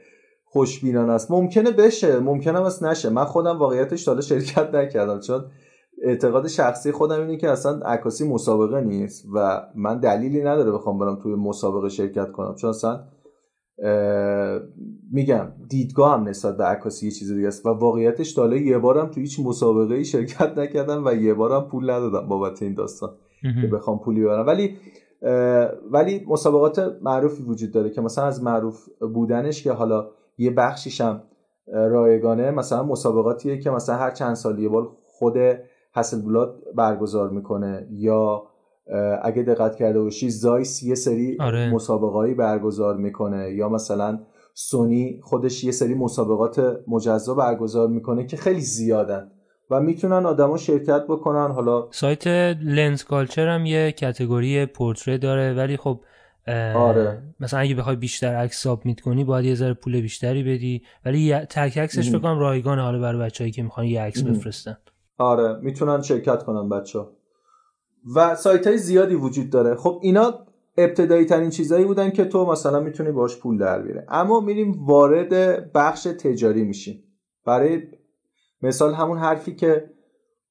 خوشبینانه است. ممکنه بشه ممکنه است نشه. من خودم واقعیتش تا شرکت نکردم چون اعتقاد شخصی خودم اینه که اصلا عکاسی مسابقه نیست و من دلیلی نداره بخوام برم توی مسابقه شرکت کنم. چون اصلا میگم دیدگاه هم نسبت به عکاسی یه چیز دیگه است و واقعیتش تا یه بارم تو هیچ مسابقه ای شرکت نکردم و یه بارم پول ندادم بابت این داستان که بخوام پولی ببرم ولی ولی مسابقات معروفی وجود داره که مثلا از معروف بودنش که حالا یه بخشیش هم رایگانه. مثلا مسابقاتیه که مثلا هر چند سال یه بار خود بلاد برگزار می‌کنه. یا اگه دقت کرده باشی زایس یه سری آره. مسابقایی برگزار می‌کنه. یا مثلا سونی خودش یه سری مسابقات مجزا برگزار می‌کنه که خیلی زیادن و می‌تونن آدما شرکت بکنن. حالا سایت لنز کالچر هم یه کتگوری پورتری داره. ولی خب آره. مثلا اگه بخوای بیشتر عکس سابمیت کنی باید یه ذره پول بیشتری بدی. ولی تک عکسش فکر کنم رایگان حالا برای بچه‌ای که می‌خوان یه عکس بفرستن. آره می‌تونن شرکت کنن بچه و سایت های زیادی وجود داره. خب اینا ابتدایی ترین چیزایی بودن که تو مثلا می‌تونی باش پول در بیاره اما میریم وارد بخش تجاری میشیم. برای مثال همون حرفی که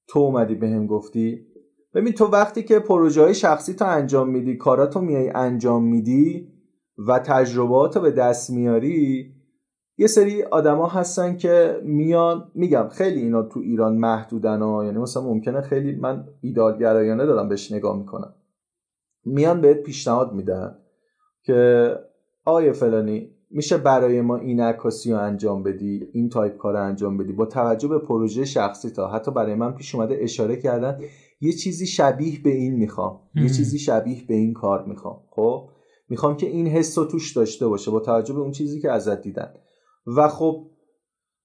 تو اومدی به هم گفتی. ببین تو وقتی که پروژه های شخصی تو انجام میدی کاراتو میای انجام میدی و تجربات رو به دست میاری یه سری آدما هستن که میان میگم خیلی اینا تو ایران محدودن ها یعنی مثلا ممکنه خیلی من ایدالگرایانه دارم بهش نگاه می‌کنم. میان بهت پیشنهاد میدن که آیه فلانی میشه برای ما این عکاسی رو انجام بدی این تایپ کار رو انجام بدی. با توجه به پروژه شخصی تا حتی برای من پیش اومده اشاره کردن یه چیزی شبیه به این می‌خوام. یه چیزی شبیه به این کار می‌خوام. خب؟ می‌خوام که این حس رو توش داشته باشه با توجه به اون چیزی که ازت دیدن و خب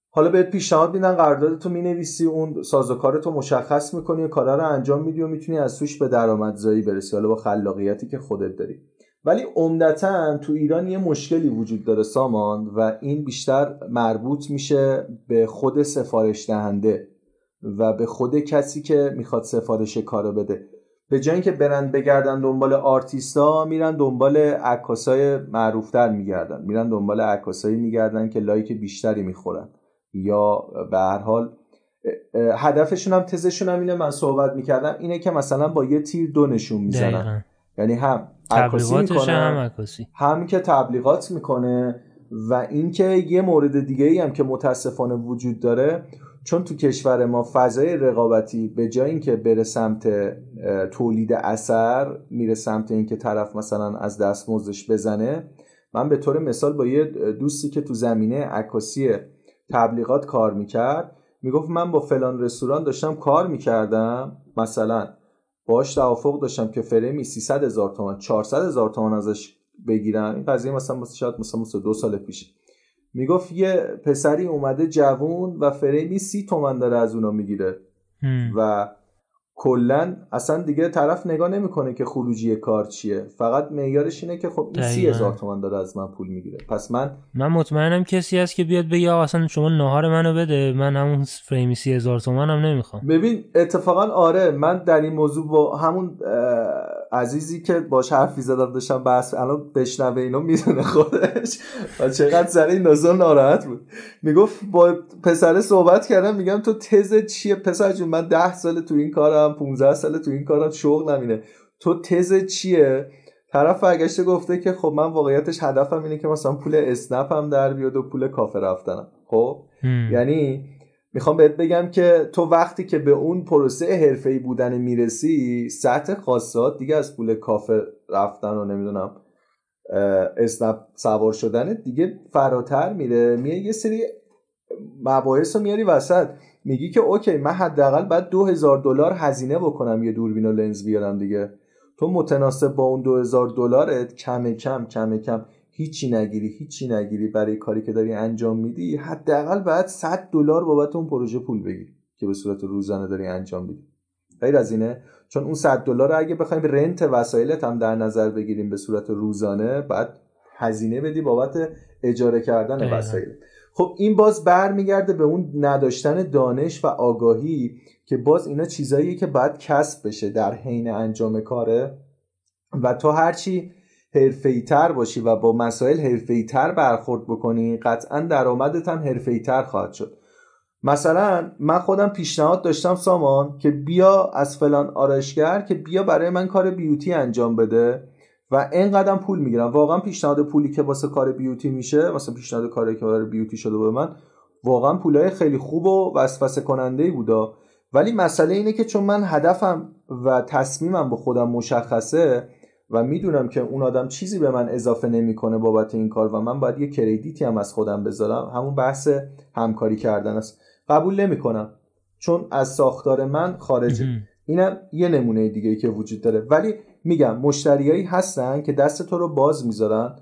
حالا بهت پیشنهاد میدن قرارداد تو می‌نویسی اون سازوکار تو مشخص می‌کنی و کارا رو انجام میدی و می‌تونی از توش به درآمدزایی برسی حالا با خلاقیتی که خودت داری. ولی عمدتا تو ایران یه مشکلی وجود داره سامان و این بیشتر مربوط میشه به خود سفارش دهنده و به خود کسی که می‌خواد سفارش کارو بده. به جای که برن بگردن دنبال آرتیستا میرن دنبال عکاسای معروفتر میگردن. میرن دنبال عکاسایی میگردن که لایک بیشتری می‌خورن. یا به هر حال هدفشون هم تزشون هم اینه من صحبت می‌کردم اینه که مثلا با یه تیر دو نشون می‌زنن. یعنی هم عکاسی می‌کنه هم, هم که تبلیغات می‌کنه و اینکه یه مورد دیگه ای هم که متاسفانه وجود داره چون تو کشور ما فضای رقابتی به جای اینکه بره سمت تولید اثر میره سمت اینکه طرف مثلا از دستمزدش بزنه من به طور مثال با یه دوستی که تو زمینه عکاسی تبلیغات کار می‌کرد می‌گفت من با فلان رستوران داشتم کار می‌کردم مثلا باش توافق داشتم که فریمی 300 هزار تومان 400 هزار تومان ازش بگیرم این قضیه مثلا شاید مثلا دو سال پیش. می‌گفت یه پسری اومده جوون و فریمی سی تومن داره از اونا می‌گیره. و کلا اصلا دیگه طرف نگاه نمی‌کنه که خروجی کار چیه. فقط معیارش اینه که خب این سی هزار تومن داره از من پول می‌گیره. پس من من مطمئنم کسی هست که بیاد بگه اصلا شما نهار منو بده. من همون فریمی سی هزار تومن هم نمی‌خوام. ببین اتفاقا آره من در این موضوع با همون عزیزی که باش حرفی زدم داشتم بس الان بشنوه اینو می‌دونه خودش. و چقدر سر این ناراحت بود. می‌گفت با پسر صحبت کردم میگم تو تز چیه؟ پسر جون من ده سال تو این کارم 15 سال تو این کارم شغل نمینه. تو تز چیه؟ طرف برگشته گفته که خب من واقعیتش هدفم اینه که مثلا پول اسنپ هم در بیاد و پول کافه رفتنم. خب؟ یعنی می‌خوام بهت بگم که تو وقتی که به اون پروسه حرفه‌ای بودن می‌رسی سطح خاصات دیگه از پول کافه رفتن و نمی‌دونم اسنپ سوار شدن دیگه فراتر میره. میه یه سری مباحث رو میاری وسط. میگی که اوکی من حداقل بعد دو هزار دلار هزینه بکنم یه دوربین و لنز بیارم دیگه. تو متناسب با اون دو هزار دلارت کم کم کم کم. هیچی نگیری هیچی نگیری برای کاری که داری انجام میدی حداقل بعد 100 دلار بابت اون پروژه پول بگیری که به صورت روزانه داری انجام میدی. غیر از اینه چون اون 100 دلار رو اگه بخوایم رنت وسایلت هم در نظر بگیریم به صورت روزانه بعد هزینه بدی بابت اجاره کردن وسایل. خب این باز برمیگرده به اون نداشتن دانش و آگاهی که باز اینا چیزاییه که باید کسب بشه در حین انجام کاره. و تو هرچی تر باشی و با مسائل تر برخورد بکنی قطعا درآمدت هم تر خواهد شد. مثلا من خودم پیشنهاد داشتم سامان که بیا از فلان آرایشگر که بیا برای من کار بیوتی انجام بده و اینقدر پول می‌گیرم. واقعا پیشنهاد پولی که واسه کار بیوتی میشه مثلا پیشنهاد کاری که برای بیوتی شده به من واقعا پولای خیلی خوب و وسوسه کننده ای بودا. ولی مسئله اینه که چون من هدفم و تصمیمم به خودم مشخصه و می‌دونم که اون آدم چیزی به من اضافه نمی‌کنه بابت این کار و من باید یه کردیتی هم از خودم بذارم. همون بحث همکاری کردن است. قبول نمی‌کنم. چون از ساختار من خارجه. اینم یه نمونه دیگه ای که وجود داره. ولی میگم مشتریایی هستن که دست تو رو باز می‌ذارن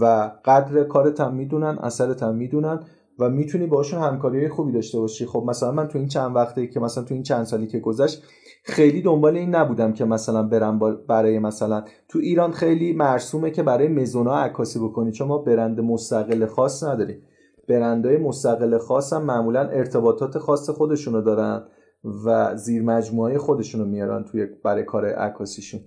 و قدر کارت هم می‌دونن اثرت هم می‌دونن و می‌تونی باشون همکاری خوبی داشته باشی. خب مثلا من تو این چند وقته که مثلا تو این چند سالی که گذشت خیلی دنبال این نبودم که مثلا برم برای مثلا تو ایران خیلی مرسومه که برای مزونا عکاسی بکنی. چون ما برند مستقل خاص نداریم. برندهای مستقل خاص هم معمولا ارتباطات خاص خودشونو دارن و زیر مجموعه خودشونو میارن توی برای کار عکاسیشون.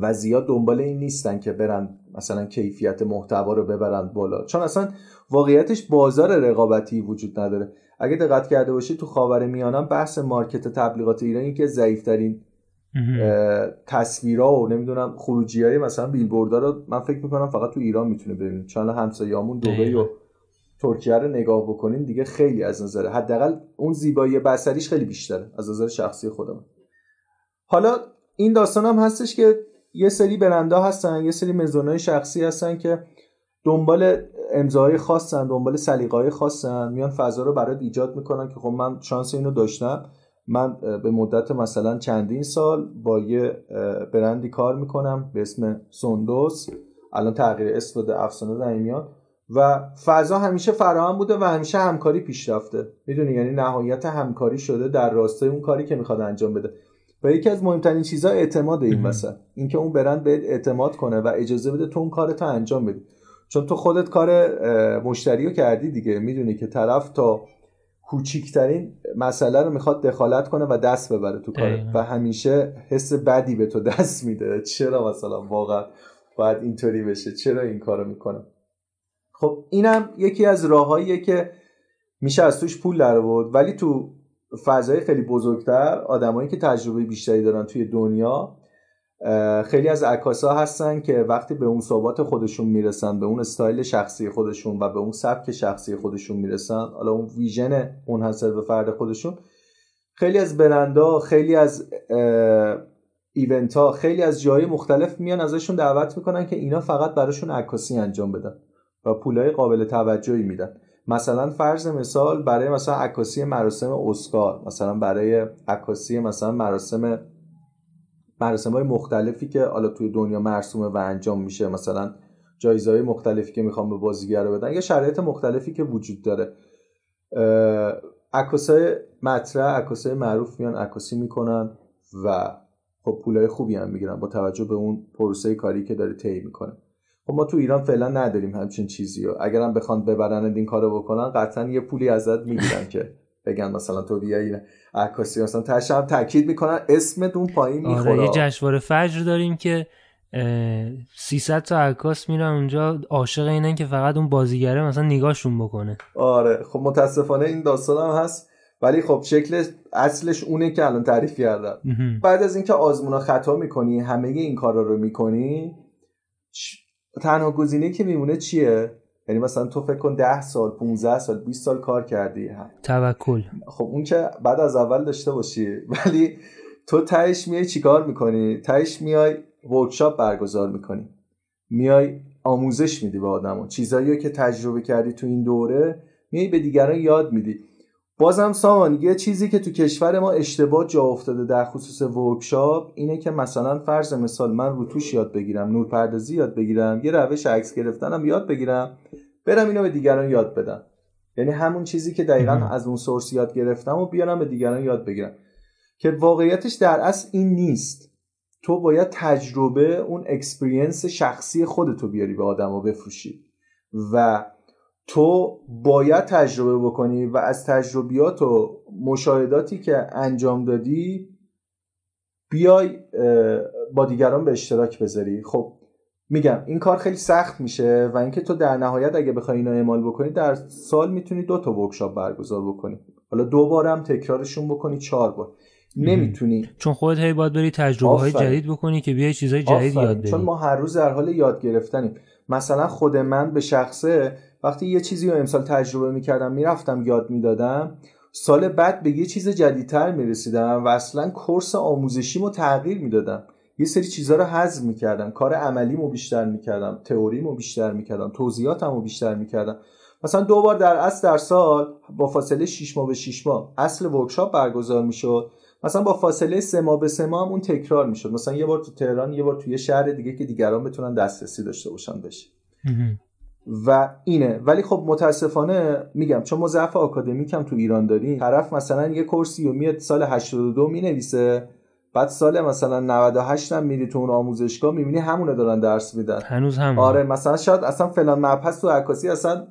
و زیاد دنبال این نیستن که برن مثلا کیفیت محتوا رو ببرن بالا. چون اصلا واقعیتش بازار رقابتی وجود نداره. اگه دقت کرده باشید تو خاور میانم بحث مارکت تبلیغات ایرانی که ضعیفترین تصویرها و نمی‌دونم خروجی های مثلا بیلبوردها رو من فکر می‌کنم فقط تو ایران می‌تونه ببینید چون همسایه‌مون دبی و ترکیه رو نگاه بکنین دیگه خیلی از نظر حداقل اون زیبایی بصریش خیلی بیشتره از نظر شخصی خودم حالا این داستان هم هستش که یه سری برندا هستن یه سری مزونای شخصی هستن که دنبال امضای خاصن دنبال سلیقه‌های خاصن میان فضا رو برات ایجاد می‌کنن که خب من شانس اینو داشتم. من به مدت مثلا چندین سال با یه برندی کار می‌کنم به اسم سوندوس. الان تغییر اسم داده افسانه در و فضا همیشه فراهم بوده و همیشه همکاری پیش رفته می‌دونی؟ یعنی نهایت همکاری شده در راستای اون کاری که می‌خواد انجام بده. و یکی از مهمترین چیزها اعتماد این وسط. اینکه اون برند بهت اعتماد کنه و اجازه بده تو اون کارتو انجام بدی. چون تو خودت کار مشتری رو کردی دیگه. می‌دونی که طرف تا کوچیکترین مسئله رو می‌خواد دخالت کنه و دست ببره تو کار و همیشه حس بدی به تو دست میده. چرا مثلا واقعا باید اینطوری بشه؟ چرا این کارو می‌کنه؟ خب اینم یکی از راههاییه که میشه از توش پول در بود ولی تو فضای خیلی بزرگتر آدمایی که تجربه بیشتری دارن توی دنیا خیلی از عکاسا هستن که وقتی به اون صحبات خودشون می‌رسن به اون استایل شخصی خودشون و به اون سبک شخصی خودشون می‌رسن حالا اون ویژن منحصر به فرد خودشون خیلی از برندا خیلی از ایونت ها خیلی از جای مختلف میان ازشون دعوت می‌کنن که اینا فقط براشون عکاسی انجام بدن و پولای قابل توجهی میدن. مثلا فرض مثال برای مثلا عکاسی مراسم اسکار مثلا برای عکاسی مثلا مراسم مراسم های مختلفی که حالا توی دنیا مرسومه و انجام میشه مثلا جایزه های مختلفی که می‌خوام به بازیگر رو بدن یا شرایط مختلفی که وجود داره. عکاسای مطرح عکاسای معروف میان عکاسی می‌کنن و خب پولای خوبی هم می‌گیرن با توجه به اون پروسه کاری که داره طی می‌کنه. خب ما تو ایران فعلا نداریم همچین چیزی رو. اگرم بخوان ببرن این کارو بکنن قطعا یه پولی ازت می‌گیرن که بگن مثلا تو بیا این عکاسی مثلا تشم تاکید می‌کنن. اسمت اون پایین می‌خوره. آره یه جشنواره فجر داریم که 300 تا عکاس میرن اونجا. عاشق اینن که فقط اون بازیگره مثلا نگاهشون بکنه. آره. خب متاسفانه این داستان هم هست. ولی خب شکل اصلش اونه که الان تعریف کردم. بعد از اینکه آزمون خطا می‌کنی همه این کارا رو می‌کنی تنها گزینه که میمونه چیه؟ یعنی مثلا تو فکر کن 10 سال 15 سال 20 سال کار کردی. توکل. خب اون که بعد از اول داشته باشی. ولی تو تهش میای چیکار می‌کنی؟ تهش میای ورکشاپ برگزار می‌کنی. میای آموزش میدی به آدما. چیزایی که تجربه کردی تو این دوره میای به دیگران یاد میدی. بازم سامان یه چیزی که تو کشور ما اشتباه جا افتاده در خصوص ورکشاپ اینه که مثلا فرض مثال من روتوش یاد بگیرم نورپردازی یاد بگیرم یه روش عکس گرفتنم یاد بگیرم برم اینو به دیگران یاد بدم. یعنی همون چیزی که دقیقا از اون source یاد گرفتم و بیارم به دیگران یاد بگیرم. که واقعیتش در اصل این نیست. تو باید تجربه اون experience شخصی خودتو بیاری به آدم و بفروشی. و تو باید تجربه بکنی و از تجربیات و مشاهداتی که انجام دادی بیای با دیگران به اشتراک بذاری. خب میگم این کار خیلی سخت میشه و اینکه تو در نهایت اگه بخوای اینو اعمال بکنی در سال می‌تونی دو تا ورکشاپ برگزار بکنی. حالا دو بارم تکرارشون بکنی چهار بار. نمی‌تونی. چون خودت هی باید بری تجربه های جدید بکنی که بیای چیزای جدید یاد بگیری چون ما هر روز در حال یاد گرفتنیم. مثلا خود من به شخصه وقتی یه چیزی رو امسال تجربه می‌کردم می‌رفتم یاد می‌دادم سال بعد به یه چیز جدیدتر می‌رسیدم و اصلا کورس آموزشیمو تغییر می‌دادم. یه سری چیزها رو حذف می‌کردم. کار عملیمو بیشتر می‌کردم تئوریمو بیشتر می‌کردم توضیحاتمو بیشتر می‌کردم. مثلا دو بار در اصل در سال با فاصله 6 ماه به 6 ماه اصل ورکشاپ برگزار می‌شد. مثلا با فاصله سه ماه به سه ماه هم اون تکرار می‌شد. مثلا یه بار تو تهران یه بار تو یه شهر دیگه که دیگران بتونن دسترسی داشته باشن بشه و اینه. ولی خب متاسفانه میگم چون ما ضعف آکادمیکم تو ایران داریم طرف مثلا یه کورسی و میاد سال 82 می‌نویسه بعد سال مثلا 98 هم میری تو اون آموزشگاه می‌بینی همونه دارن درس میدن. هنوز هم آره مثلا شاید اصلا فلان مبحث تو عکاسی اصلا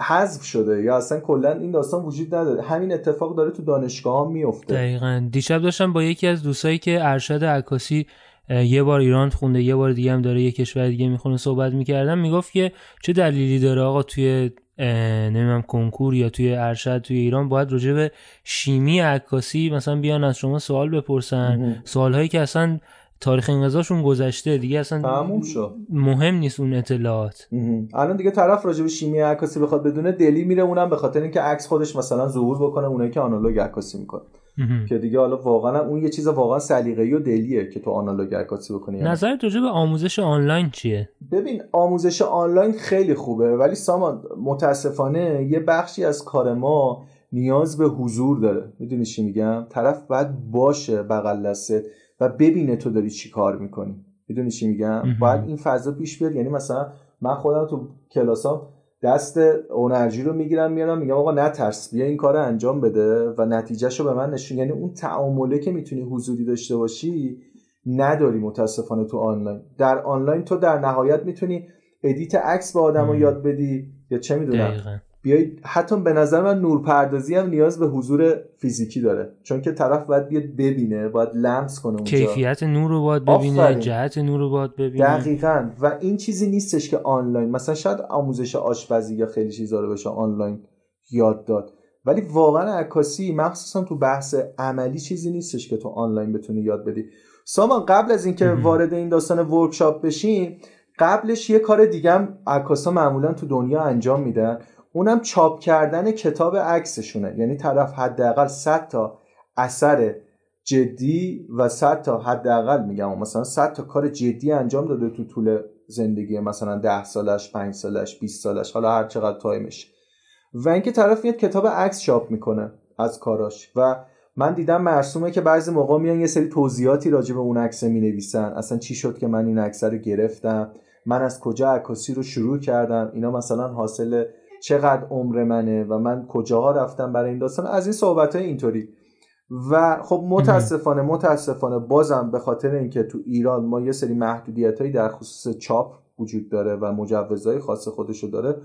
حذف شده یا اصلا کلا این داستان وجود نداره. همین اتفاق داره تو دانشگاه هم میفته دقیقا. دیشب داشتم با یکی از دوستایی که ارشد عکاسی یه بار ایران خونده یه بار دیگه هم داره یه کشور دیگه می‌خونه صحبت می‌کردم می‌گفت که چه دلیلی داره آقا توی نمی‌دونم کنکور یا توی ارشد توی ایران باید راجع به شیمی عکاسی مثلا بیان از شما سوال بپرسن. سوالهایی که اصلا تاریخ انقضاشون گذشته دیگه اصلا شد. مهم نیست اون اطلاعات. الان دیگه طرف راجع به شیمی عکاسی بخواد بدونه دلی میره اونم به خاطر اینکه عکس خودش مثلا ظهور بکنه اونایی که آنالوگ عکاسی می‌کنه. که دیگه حالا واقعا اون یه چیز واقعا سلیقه‌ای و دلیه که تو آنالوگ عکاسی بکنی نظرت راجع به آموزش آنلاین چیه؟ ببین آموزش آنلاین خیلی خوبه ولی سامان متاسفانه یه بخشی از کار ما نیاز به حضور داره. می‌دونی چی میگم؟ طرف باید باشه بغل دستت و ببینه تو داری چی کار می‌کنی. می‌دونی چی میگم؟ باید این فضا پیش بیاد. یعنی مثلا من خودم تو کلاسام دست هنرجو رو می‌گیرم میارم میگم آقا نترس بیا این کار رو انجام بده. و نتیجهش رو به من نشون یعنی اون تعامله که می‌تونی حضوری داشته باشی نداری متاسفانه تو آنلاین. در آنلاین تو در نهایت می‌تونی ادیت عکس به آدم رو یاد بدی. یا چه می‌دونم. بیای حتی به نظر من نورپردازی هم نیاز به حضور فیزیکی داره. چون که طرف باید بیاد ببینه باید لمس کنه اونجا. کیفیت نور رو باید ببینه آفرین. جهت نور رو باید ببینه. دقیقا. و این چیزی نیستش که آنلاین. مثلا شاید آموزش آشپزی یا خیلی چیزا رو بشه آنلاین یاد داد. ولی واقعا عکاسی مخصوصا تو بحث عملی چیزی نیستش که تو آنلاین بتونی یاد بدی. سامان قبل از اینکه وارد این داستان ورکشاپ بشیم قبلش یه کار دیگه هم عکاسا معمولا تو دنیا انجام میدن. اونم چاپ کردن کتاب عکسشونه. یعنی طرف حداقل 100 تا اثر جدی و 100 تا حداقل میگم مثلا 100 تا کار جدی انجام داده تو طول زندگی مثلا 10 سالش 5 سالش 20 سالش حالا هر چقدر تایمش. و اینکه طرف میاد کتاب عکس چاپ می‌کنه از کاراش. و من دیدم مرسومه که بعضی موقع میان یه سری توضیحاتی راجع به اون عکس می نویسن اصلا چی شد که من این عکس رو گرفتم؟ من از کجا عکاسی رو شروع کردم؟ اینا مثلا حاصل چقدر عمر منه و من کجاها رفتم برای این داستان. از این صحبت های اینطوری. و خب متاسفانه متاسفانه بازم به خاطر اینکه تو ایران ما یه سری محدودیت هایی در خصوص چاپ وجود داره و مجوزهای خاص خودشو داره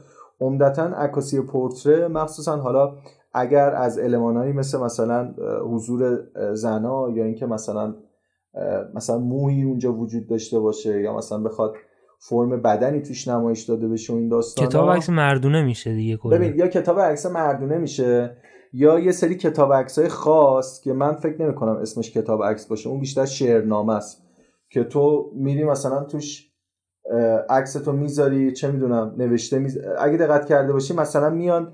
عمدتا عکاسی پورتره. مخصوصا حالا اگر از المانهایی مثل مثلا حضور زنا یا اینکه مثلا مثلا موهی اونجا وجود داشته باشه یا مثلا بخواد فرم بدنی توش نمایش داده بشه این داستان کتاب عکس مردونه میشه دیگه کلا. ببین یا کتاب عکس مردونه میشه یا یه سری کتاب عکس های خاص که من فکر نمی کنم اسمش کتاب عکس باشه اون بیشتر شعرنامه است که تو میری مثلا توش عکس تو می‌ذاری چه می‌دونم نوشته میز... اگه دقت کرده باشی مثلا میان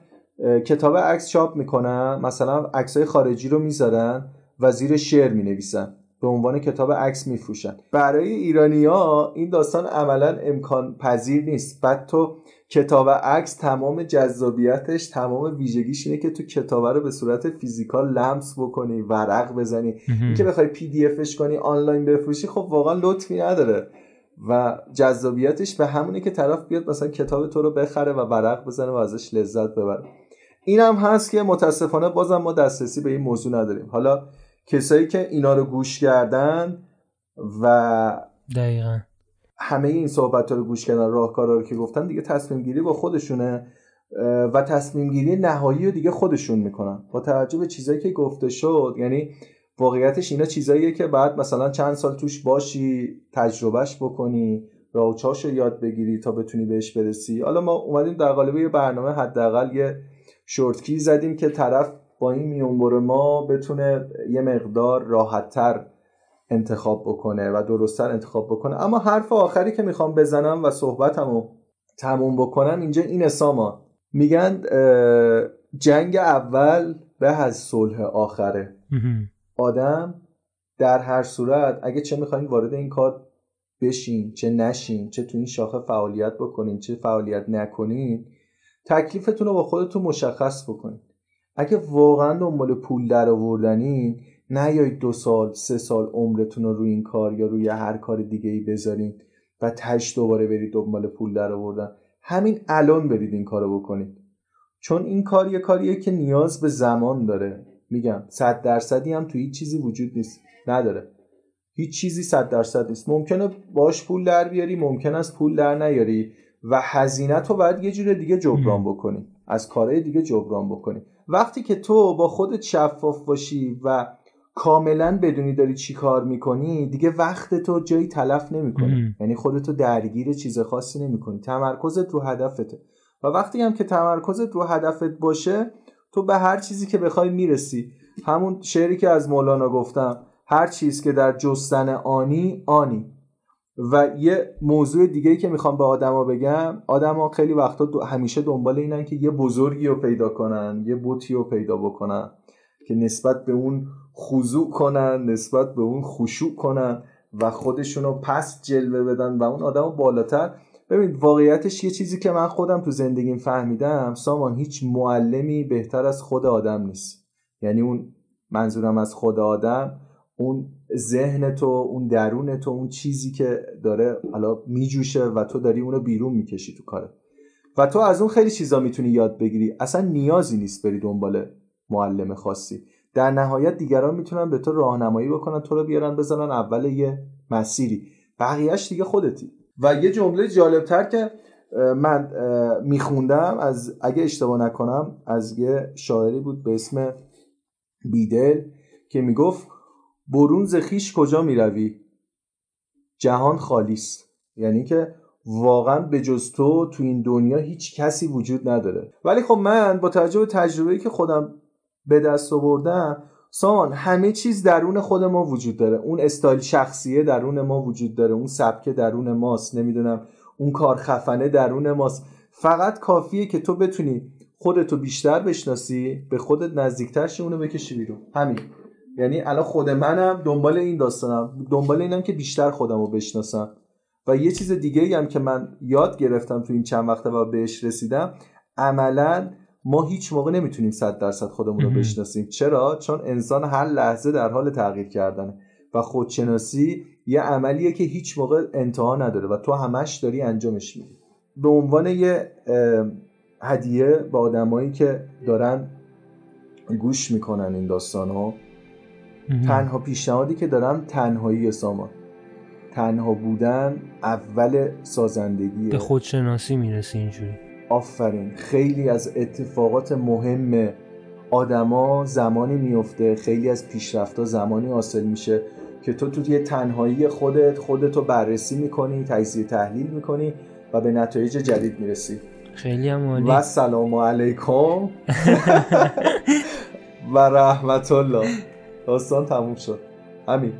کتاب عکس چاپ می‌کنن مثلا عکس های خارجی رو می‌ذارن و زیر شعر می‌نویسن. به عنوان کتاب عکس میفروشن. برای ایرانیا این داستان عملا امکان پذیر نیست. بعد تو کتاب عکس تمام جذابیتش تمام ویژگیش اینه که تو کتاب رو به صورت فیزیکال لمس بکنی ورق بزنی. اینکه بخوای پی دی افش کنی آنلاین بفروشی خب واقعا لطفی نداره. و جذابیتش به همونه که طرف بیاد مثلا کتاب تو رو بخره و ورق بزنه و ازش لذت ببره. این هم هست که متاسفانه بازم ما دسترسی به این موضوع نداریم. حالا کسایی که اینا رو گوش کردن و دقیقا. همه این صحبت رو گوش کردن راهکارا رو که گفتن دیگه تصمیم گیری با خودشونه و تصمیم گیری نهایی رو دیگه خودشون می‌کنن. با توجه به چیزایی که گفته شد یعنی واقعیتش اینا چیزاییه که بعد مثلا چند سال توش باشی تجربهش بکنی راوچاش رو یاد بگیری تا بتونی بهش برسی. حالا ما اومدیم در قالب یه برنامه حداقل یه شورتکی زدیم که طرف با این میونبر ما بتونه یه مقدار راحتتر انتخاب بکنه و درستتر انتخاب بکنه. اما حرف آخری که می‌خوام بزنم و صحبتمو تموم بکنم اینجا این سامان میگن جنگ اول به از صلح آخره. آدم در هر صورت اگه چه می‌خواین وارد این کار بشین چه نشین چه تو این شاخه فعالیت بکنین چه فعالیت نکنین تکلیفتون رو با خودتون مشخص بکنین. اگه واقعا دنبال پول در آوردنین نیایید دو سال سه سال عمرتون رو روی این کار یا روی هر کار دیگه ای بذارین و تش دوباره برید دنبال پول در آوردن. همین الان برید این کارو بکنید. چون این کار یه کاریه که نیاز به زمان داره. میگم صد درصدی هم تو هیچ چیزی وجود نیست. نداره. هیچ چیزی صد درصد نیست. ممکنه باش پول در بیاری ممکن است پول در نیاری و هزینه تو باید یه جور دیگه جبران بکنی. از کارهای دیگه جبران بکنی. وقتی که تو با خودت شفاف باشی و کاملا بدونی داری چی کار می‌کنی دیگه وقت تو جایی تلف نمی‌کنی. یعنی خودتو درگیر چیز خاصی نمی‌کنی. تمرکزت رو هدفته. و وقتی هم که تمرکزت رو هدفت باشه تو به هر چیزی که بخوای می‌رسی. همون شعری که از مولانا گفتم هر چیز که در جستن آنی آنی. و یه موضوع دیگه که می‌خوام به آدما بگم آدما خیلی وقتا همیشه دنبال اینن که یه بزرگی رو پیدا کنن یه بوتی رو پیدا بکنن که نسبت به اون خضوع کنن نسبت به اون خشوع کنن و خودشون رو پس جلوه بدن و اون آدم بالاتر. ببین واقعیتش یه چیزی که من خودم تو زندگیم فهمیدم سامان هیچ معلمی بهتر از خود آدم نیست. یعنی اون منظورم از خود آدم اون ذهن تو اون درون تو اون چیزی که داره حالا میجوشه و تو داری اونو بیرون می‌کشی تو کاره و تو از اون خیلی چیزا می‌تونی یاد بگیری. اصلا نیازی نیست بری دنبال معلم خاصی. در نهایت دیگران می‌تونن به تو راهنمایی بکنن تو رو بیارن بزنن اول یه مسیری. بقیهش دیگه خودتی. و یه جمله جالبتر که من میخوندم از اگه اشتباه نکنم از یه شاعری بود به اسم بیدل که می‌گفت برون ز خیش کجا می‌روی؟ جهان خالیست یعنی که واقعا به جز تو تو این دنیا هیچ کسی وجود نداره. ولی خب من با توجه به تجربه‌ای که خودم به دست آوردم سامان همه چیز درون خود ما وجود داره. اون استایل شخصیه درون ما وجود داره. اون سبکه درون ماست. نمی‌دونم اون کار خفنه درون ماست. فقط کافیه که تو بتونی خودتو بیشتر بشناسی به خودت نزدیکتر شی اونو بکشی بیرون. همین. یعنی الان خود منم دنبال این داستانم دنبال اینم که بیشتر خودم رو بشناسم. و یه چیز دیگه هم که من یاد گرفتم تو این چند وقته و بهش رسیدم عملا ما هیچ موقع نمی‌تونیم صد درصد خودمون رو بشناسیم. چرا؟ چون انسان هر لحظه در حال تغییر کردنه. و خودشناسی یه عملیه که هیچ موقع انتها نداره و تو همش داری انجامش میدی. به عنوان یه هدیه به آدمایی که دارن گوش می‌کنن این داستان ها تنها پیشنهادی که دارم تنهایی سامان. تنها بودن اول سازندگیه. به خودشناسی می‌رسی اینجوری. آفرین. خیلی از اتفاقات مهم آدما زمانی میفته خیلی از پیشرفتا زمانی حاصل میشه که تو تو یه تنهایی خودت خودتو بررسی می‌کنی تجزیه تحلیل می‌کنی و به نتایج جدید می‌رسی. خیلی هم و سلام علیکم و رحمت الله. داستان تموم شد. همین.